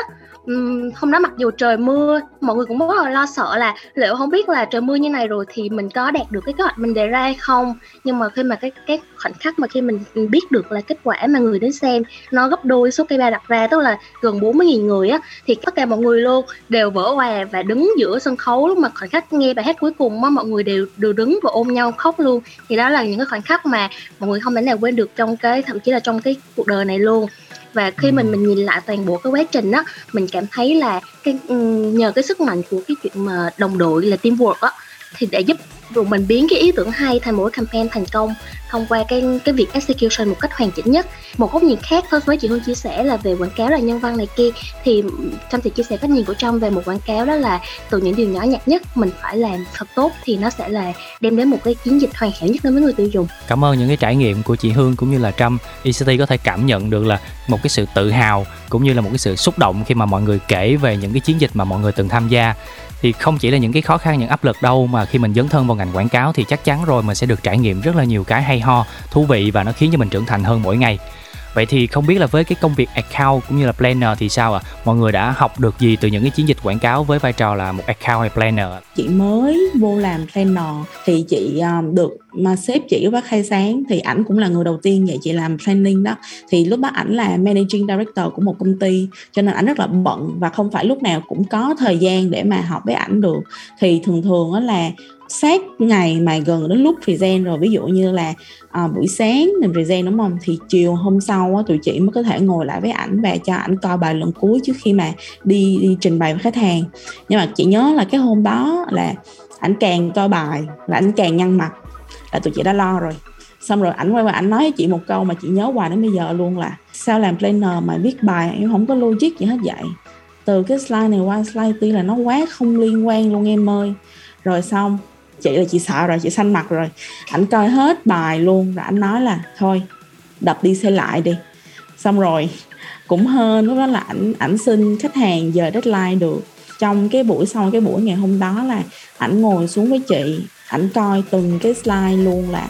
um, hôm đó mặc dù trời mưa mọi người cũng rất là lo sợ là liệu không biết là trời mưa như này rồi thì mình có đạt được cái kế hoạch mình đề ra hay không. Nhưng mà khi mà cái cái khoảnh khắc mà khi mình biết được là kết quả mà người đến xem nó gấp đôi số cây ba đặt ra tức là gần 40.000 người á thì tất cả mọi người luôn đều vỡ hòa và đứng giữa sân khấu. Lúc mà khoảnh khắc nghe bài hát cuối cùng á mọi người đều đều đứng và ôm nhau khóc luôn. Thì đó là những cái khoảnh khắc mà mọi người không thể nào quên được trong cái thậm chí là trong cái cuộc đời này luôn và khi mình mình nhìn lại toàn bộ cái quá trình á mình cảm thấy là cái nhờ cái sức mạnh của cái chuyện mà đồng đội là teamwork á thì để giúp rồi mình biến cái ý tưởng hay thành một cái campaign thành công thông qua cái cái việc execution một cách hoàn chỉnh nhất. Một góc nhìn khác thôi, với chị Hương chia sẻ là về quảng cáo là nhân văn này kia, thì trong thì chia sẻ cách nhìn của trong về một quảng cáo đó là từ những điều nhỏ nhặt nhất, mình phải làm thật tốt thì nó sẽ là đem đến một cái chiến dịch hoàn hảo nhất đối với người tiêu dùng. Cảm ơn những cái trải nghiệm của chị Hương cũng như là Trâm. ICT có thể cảm nhận được là một cái sự tự hào cũng như là một cái sự xúc động khi mà mọi người kể về những cái chiến dịch mà mọi người từng tham gia thì không chỉ là những cái khó khăn, những áp lực đâu mà khi mình dấn thân vào ngành quảng cáo thì chắc chắn rồi mình sẽ được trải nghiệm rất là nhiều cái hay ho, thú vị và nó khiến cho mình trưởng thành hơn mỗi ngày. Vậy thì không biết là với cái công việc account cũng như là planner thì sao ạ? À? Mọi người đã học được gì từ những cái chiến dịch quảng cáo với vai trò là một account hay planner? Chị mới vô làm planner thì chị um, được mà sếp chị bác khai sáng thì ảnh cũng là người đầu tiên dạy chị làm planning đó thì lúc đó ảnh là managing director của một công ty cho nên ảnh rất là bận và không phải lúc nào cũng có thời gian để mà học với ảnh được thì thường thường đó là sát ngày mà gần đến lúc present rồi ví dụ như là à, buổi sáng mình present đúng không? Thì chiều hôm sau á, tụi chị mới có thể ngồi lại với ảnh và cho ảnh coi bài lần cuối trước khi mà đi, đi trình bày với khách hàng. Nhưng mà chị nhớ là cái hôm đó là ảnh càng coi bài là ảnh càng nhăn mặt là tụi chị đã lo rồi. Xong rồi ảnh quay qua ảnh nói với chị một câu mà chị nhớ hoài đến bây giờ luôn là sao làm planner mà viết bài em không có logic gì hết vậy? Từ cái slide này qua slide kia là nó quá không liên quan luôn em ơi. Rồi xong chị là chị sợ rồi, chị xanh mặt rồi. Ảnh coi hết bài luôn rồi ảnh nói là, thôi, đập đi xe lại đi. Xong rồi cũng hơn lúc đó là ảnh ảnh xin khách hàng giờ deadline được. Trong cái buổi sau, cái buổi ngày hôm đó là ảnh ngồi xuống với chị, ảnh coi từng cái slide luôn là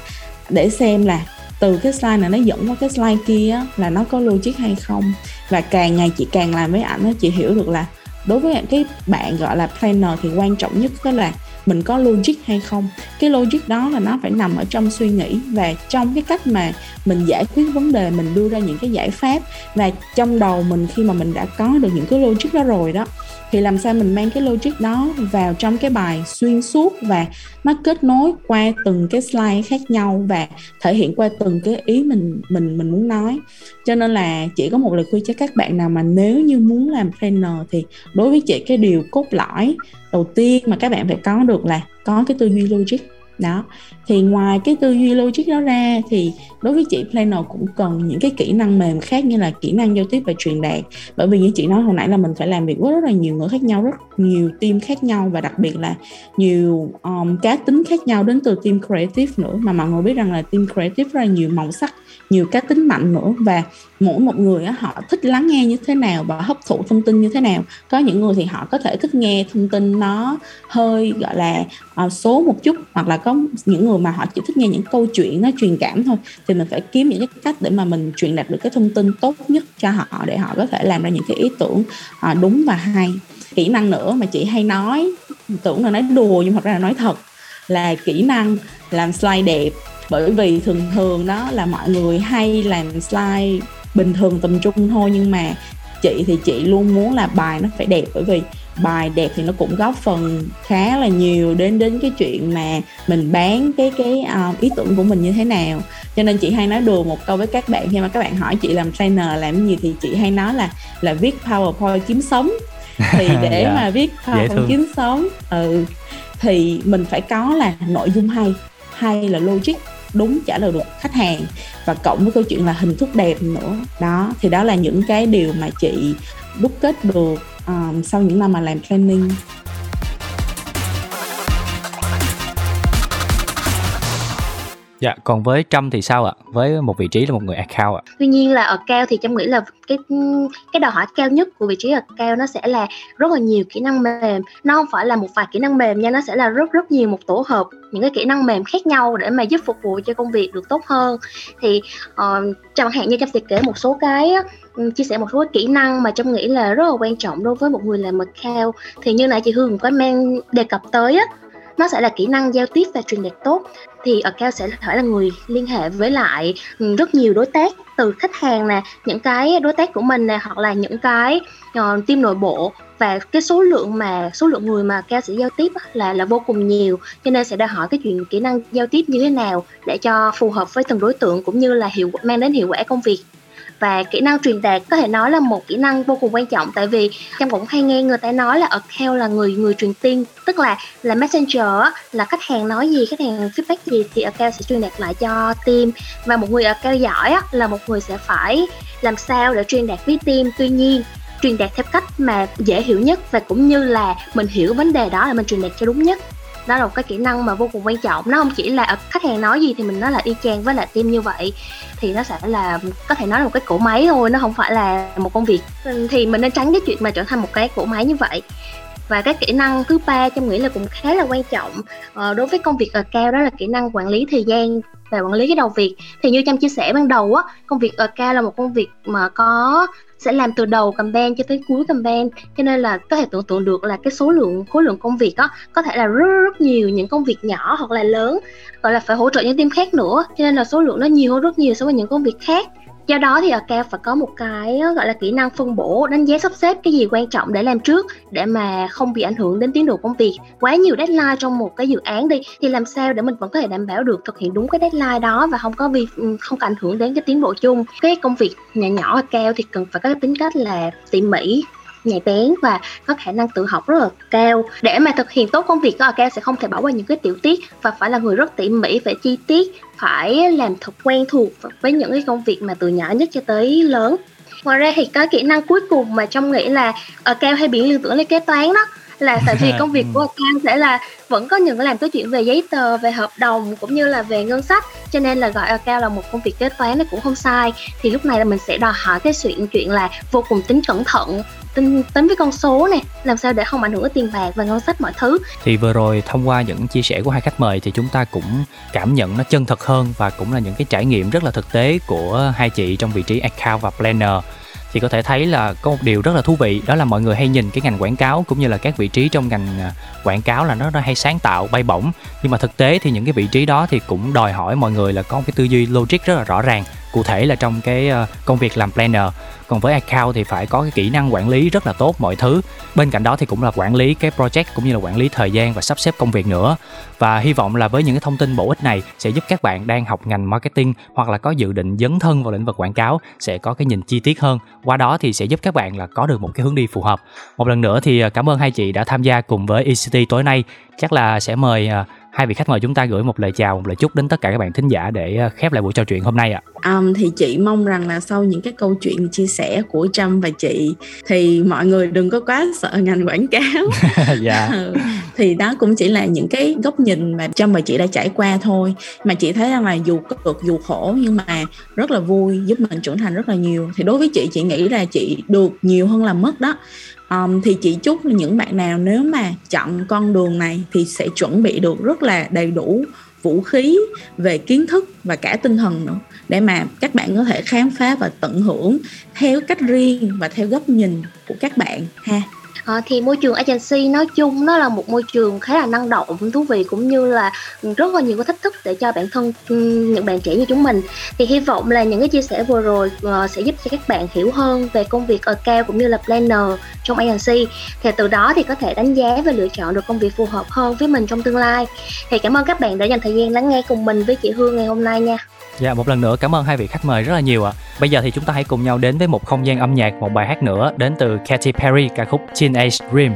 để xem là từ cái slide này nó dẫn qua cái slide kia là nó có logic hay không. Và càng ngày chị càng làm với ảnh chị hiểu được là đối với cái bạn gọi là planner thì quan trọng nhất đó là mình có logic hay không. Cái logic đó là nó phải nằm ở trong suy nghĩ và trong cái cách mà mình giải quyết vấn đề, mình đưa ra những cái giải pháp. Và trong đầu mình khi mà mình đã có được những cái logic đó rồi đó thì làm sao mình mang cái logic đó vào trong cái bài xuyên suốt và nó kết nối qua từng cái slide khác nhau và thể hiện qua từng cái ý mình mình mình muốn nói. Cho nên là chỉ có một lời khuyên cho các bạn nào mà nếu như muốn làm trainer thì đối với chị, cái điều cốt lõi đầu tiên mà các bạn phải có được là có cái tư duy logic đó. Thì ngoài cái tư duy logic đó ra thì đối với chị planner cũng cần những cái kỹ năng mềm khác như là kỹ năng giao tiếp và truyền đạt. Bởi vì như chị nói hồi nãy là mình phải làm việc với rất là nhiều người khác nhau rất nhiều team khác nhau và đặc biệt là nhiều um, cá tính khác nhau đến từ team creative nữa. Mà mọi người biết rằng là team creative rất là nhiều màu sắc nhiều cá tính mạnh nữa. Và mỗi một người á, họ thích lắng nghe như thế nào và hấp thụ thông tin như thế nào. Có những người thì họ có thể thích nghe thông tin nó hơi gọi là ờ, số một chút hoặc là có những người mà họ chỉ thích nghe những câu chuyện nó truyền cảm thôi. Thì mình phải kiếm những cái cách để mà mình truyền đạt được cái thông tin tốt nhất cho họ để họ có thể làm ra những cái ý tưởng ờ, đúng và hay. Kỹ năng nữa mà chị hay nói tưởng là nói đùa nhưng thật ra là nói thật là kỹ năng làm slide đẹp. Bởi vì thường thường đó là mọi người hay làm slide bình thường tầm trung thôi nhưng mà chị thì chị luôn muốn là bài nó phải đẹp bởi vì bài đẹp thì nó cũng góp phần khá là nhiều đến đến cái chuyện mà mình bán cái cái uh, ý tưởng của mình như thế nào cho nên chị hay nói đùa một câu với các bạn khi mà các bạn hỏi chị làm trainer làm gì thì chị hay nói là là viết powerpoint kiếm sống *laughs* thì để yeah. Dạ. mà viết powerpoint kiếm sống ừ thì mình phải có là nội dung hay hay là logic đúng trả lời được khách hàng. Và cộng với câu chuyện là hình thức đẹp nữa. Đó thì đó là những cái điều mà chị đúc kết được um, sau những năm mà làm training. Dạ, còn với Trâm thì sao ạ? Với một vị trí là một người account ạ. tuy nhiên là ở cao thì trâm nghĩ là cái cái đòi hỏi cao nhất của vị trí ở cao nó sẽ là rất là nhiều kỹ năng mềm nó không phải là một vài kỹ năng mềm nha nó sẽ là rất rất nhiều một tổ hợp những cái kỹ năng mềm khác nhau để mà giúp phục vụ cho công việc được tốt hơn thì uh, chẳng hạn như trâm sẽ kể một số cái ừ, chia sẻ một số kỹ năng mà trâm nghĩ là rất là quan trọng đối với một người làm account thì như nãy chị Hương có mang đề cập tới á nó sẽ là kỹ năng giao tiếp và truyền đạt tốt thì account sẽ phải là người liên hệ với lại ừ, rất nhiều đối tác từ khách hàng nè những cái đối tác của mình nè hoặc là những cái uh, team nội bộ. Và cái số lượng mà số lượng người mà cao sẽ giao tiếp là là vô cùng nhiều. Cho nên sẽ đòi hỏi cái chuyện kỹ năng giao tiếp như thế nào để cho phù hợp với từng đối tượng cũng như là hiệu mang đến hiệu quả công việc và kỹ năng truyền đạt có thể nói là một kỹ năng vô cùng quan trọng, tại vì em cũng hay nghe người ta nói là account là người người truyền tin, tức là là messenger là khách hàng nói gì, khách hàng feedback gì thì account sẽ truyền đạt lại cho team. Và một người account giỏi là một người sẽ phải làm sao để truyền đạt với team. Tuy nhiên, truyền đạt theo cách mà dễ hiểu nhất và cũng như là mình hiểu vấn đề đó là mình truyền đạt cho đúng nhất đó là một cái kỹ năng mà vô cùng quan trọng. Nó không chỉ là khách hàng nói gì thì mình nói là y chang với lại team như vậy thì nó sẽ là có thể nói là một cái cỗ máy thôi nó không phải là một công việc. Ừ, thì mình nên tránh cái chuyện mà trở thành một cái cỗ máy như vậy. Và cái kỹ năng thứ ba trong nghĩ là cũng khá là quan trọng ờ, đối với công việc ở cao đó là kỹ năng quản lý thời gian và quản lý cái đầu việc. Thì như trong chia sẻ ban đầu á công việc ở cao là một công việc mà có sẽ làm từ đầu campaign cho tới cuối campaign. Cho nên là có thể tưởng tượng được là cái số lượng, khối lượng công việc đó có thể là rất rất nhiều những công việc nhỏ hoặc là lớn, gọi là phải hỗ trợ những team khác nữa. Cho nên là số lượng nó nhiều hơn rất nhiều so với những công việc khác do đó thì cao phải có một cái ờ, gọi là, kỹ năng phân bổ, đánh giá sắp xếp cái gì quan trọng để làm trước để mà không bị ảnh hưởng đến tiến độ công việc. Quá nhiều deadline trong một cái dự án đi, thì làm sao để mình vẫn có thể đảm bảo được thực hiện đúng cái deadline đó và không có vì ừ, không có ảnh hưởng đến cái tiến độ chung. Cái công việc nhỏ nhỏ cao thì cần phải có tính cách là tỉ mỉ nhạy bén và có khả năng tự học rất là cao. Để mà thực hiện tốt công việc đó cao sẽ không thể bỏ qua những cái tiểu tiết và phải là người rất tỉ mỉ phải chi tiết phải làm thật quen thuộc với những cái công việc mà từ nhỏ nhất cho tới lớn. Ngoài ra thì cái kỹ năng cuối cùng mà trong nghĩ là ở cao hay bị liên tưởng đến kế toán đó là tại vì *laughs* công việc của account sẽ là vẫn có những làm tới chuyện về giấy tờ về hợp đồng cũng như là về ngân sách cho nên là gọi account là một công việc kế toán nó cũng không sai. Thì lúc này là mình sẽ đòi hỏi cái chuyện chuyện là vô cùng tính cẩn thận tính tính với con số này làm sao để không ảnh hưởng đến tiền bạc và ngân sách mọi thứ. Thì vừa rồi thông qua những chia sẻ của hai khách mời thì chúng ta cũng cảm nhận nó chân thật hơn và cũng là những cái trải nghiệm rất là thực tế của hai chị trong vị trí account và planner. Thì có thể thấy là có một điều rất là thú vị, đó là mọi người hay nhìn cái ngành quảng cáo cũng như là các vị trí trong ngành à, quảng cáo là nó nó hay sáng tạo, bay bổng. Nhưng mà thực tế thì những cái vị trí đó thì cũng đòi hỏi mọi người là có một cái tư duy logic rất là rõ ràng cụ thể là trong cái ờ, công việc làm planner, còn với account thì phải có cái kỹ năng quản lý rất là tốt mọi thứ. Bên cạnh đó thì cũng là quản lý cái project cũng như là quản lý thời gian và sắp xếp công việc nữa. Và hy vọng là với những cái thông tin bổ ích này sẽ giúp các bạn đang học ngành marketing hoặc là có dự định dấn thân vào lĩnh vực quảng cáo sẽ có cái nhìn chi tiết hơn. Qua đó thì sẽ giúp các bạn là có được một cái hướng đi phù hợp. Một lần nữa thì ờ, cảm ơn hai chị đã tham gia cùng với ECT tối nay. Chắc là sẽ mời ờ, hai vị khách mời chúng ta gửi một lời chào một lời chúc đến tất cả các bạn thính giả để ờ, khép lại buổi trò chuyện hôm nay ạ. Um, thì chị mong rằng là sau những cái câu chuyện chia sẻ của Trâm và chị thì mọi người đừng có quá sợ ngành quảng cáo. *laughs* Dạ. Ừ, thì đó cũng chỉ là những cái góc nhìn mà Trâm và chị đã trải qua thôi. Mà chị thấy rằng là dù cực dù khổ nhưng mà rất là vui giúp mình trưởng thành rất là nhiều. Thì đối với chị chị nghĩ là chị được nhiều hơn là mất đó um, thì chị chúc là những bạn nào nếu mà chọn con đường này thì sẽ chuẩn bị được rất là đầy đủ vũ khí về kiến thức và cả tinh thần nữa để mà các bạn có thể khám phá và tận hưởng theo cách riêng và theo góc nhìn của các bạn ha à, thì môi trường agency nói chung nó là một môi trường khá là năng động thú vị cũng như là rất là nhiều cái thách thức để cho bản thân những bạn trẻ như chúng mình. Thì hy vọng là những cái chia sẻ vừa rồi uh, sẽ giúp cho các bạn hiểu hơn về công việc ở cao cũng như là planner trong agency. Thì từ đó thì có thể đánh giá và lựa chọn được công việc phù hợp hơn với mình trong tương lai. Thì cảm ơn các bạn đã dành thời gian lắng nghe cùng mình với chị Hương ngày hôm nay nha. Dạ một lần nữa cảm ơn hai vị khách mời rất là nhiều ạ. Bây giờ thì chúng ta hãy cùng nhau đến với một không gian âm nhạc, một bài hát nữa đến từ Katy Perry ca khúc Chin Thin Ice Dream.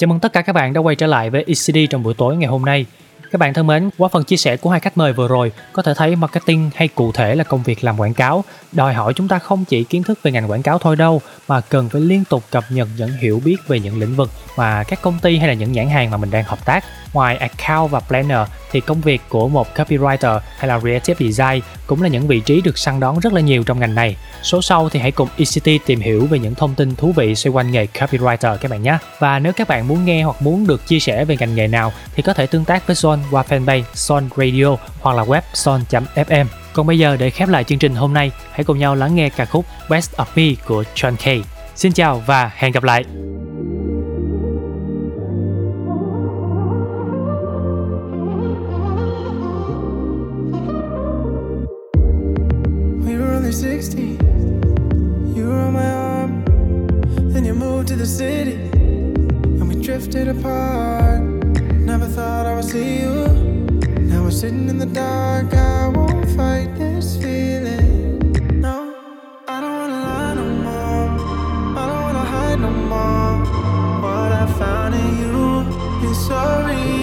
Chào mừng tất cả các bạn đã quay trở lại với ECD trong buổi tối ngày hôm nay. Các bạn thân mến, qua phần chia sẻ của hai khách mời vừa rồi, có thể thấy marketing hay cụ thể là công việc làm quảng cáo, đòi hỏi chúng ta không chỉ kiến thức về ngành quảng cáo thôi đâu, mà cần phải liên tục cập nhật những hiểu biết về những lĩnh vực mà các công ty hay là những nhãn hàng mà mình đang hợp tác. Ngoài account và planner thì công việc của một copywriter hay là creative design cũng là những vị trí được săn đón rất là nhiều trong ngành này. Số sau thì hãy cùng ECT tìm hiểu về những thông tin thú vị xoay quanh nghề copywriter các bạn nhé. Và nếu các bạn muốn nghe hoặc muốn được chia sẻ về ngành nghề nào thì có thể tương tác với Son qua fanpage Son Radio hoặc là web son.fm. Còn bây giờ để khép lại chương trình hôm nay, hãy cùng nhau lắng nghe ca khúc Best of Me của John Kay. Xin chào và hẹn gặp lại. The city. And we drifted apart. Never thought I would see you. Now we're sitting in the dark. I won't fight this feeling. No, I don't wanna lie no more. I don't wanna hide no more. What I found in you is so real.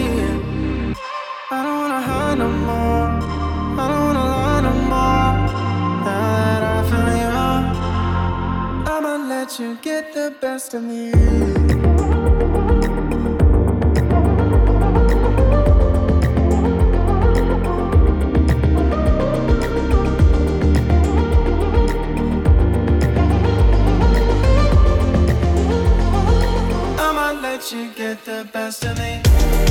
You get the best of me. You get the best of me.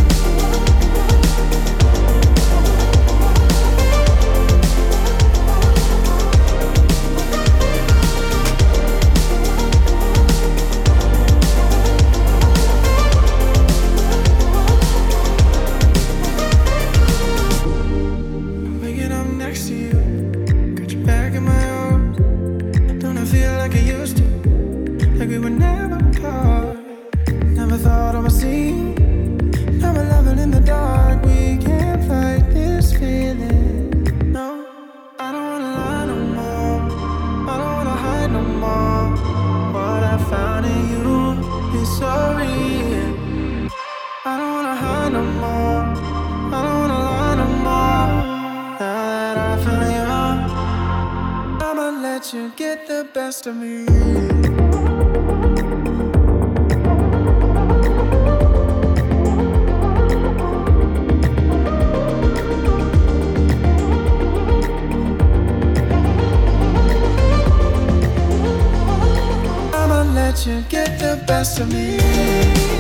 You get the best of me.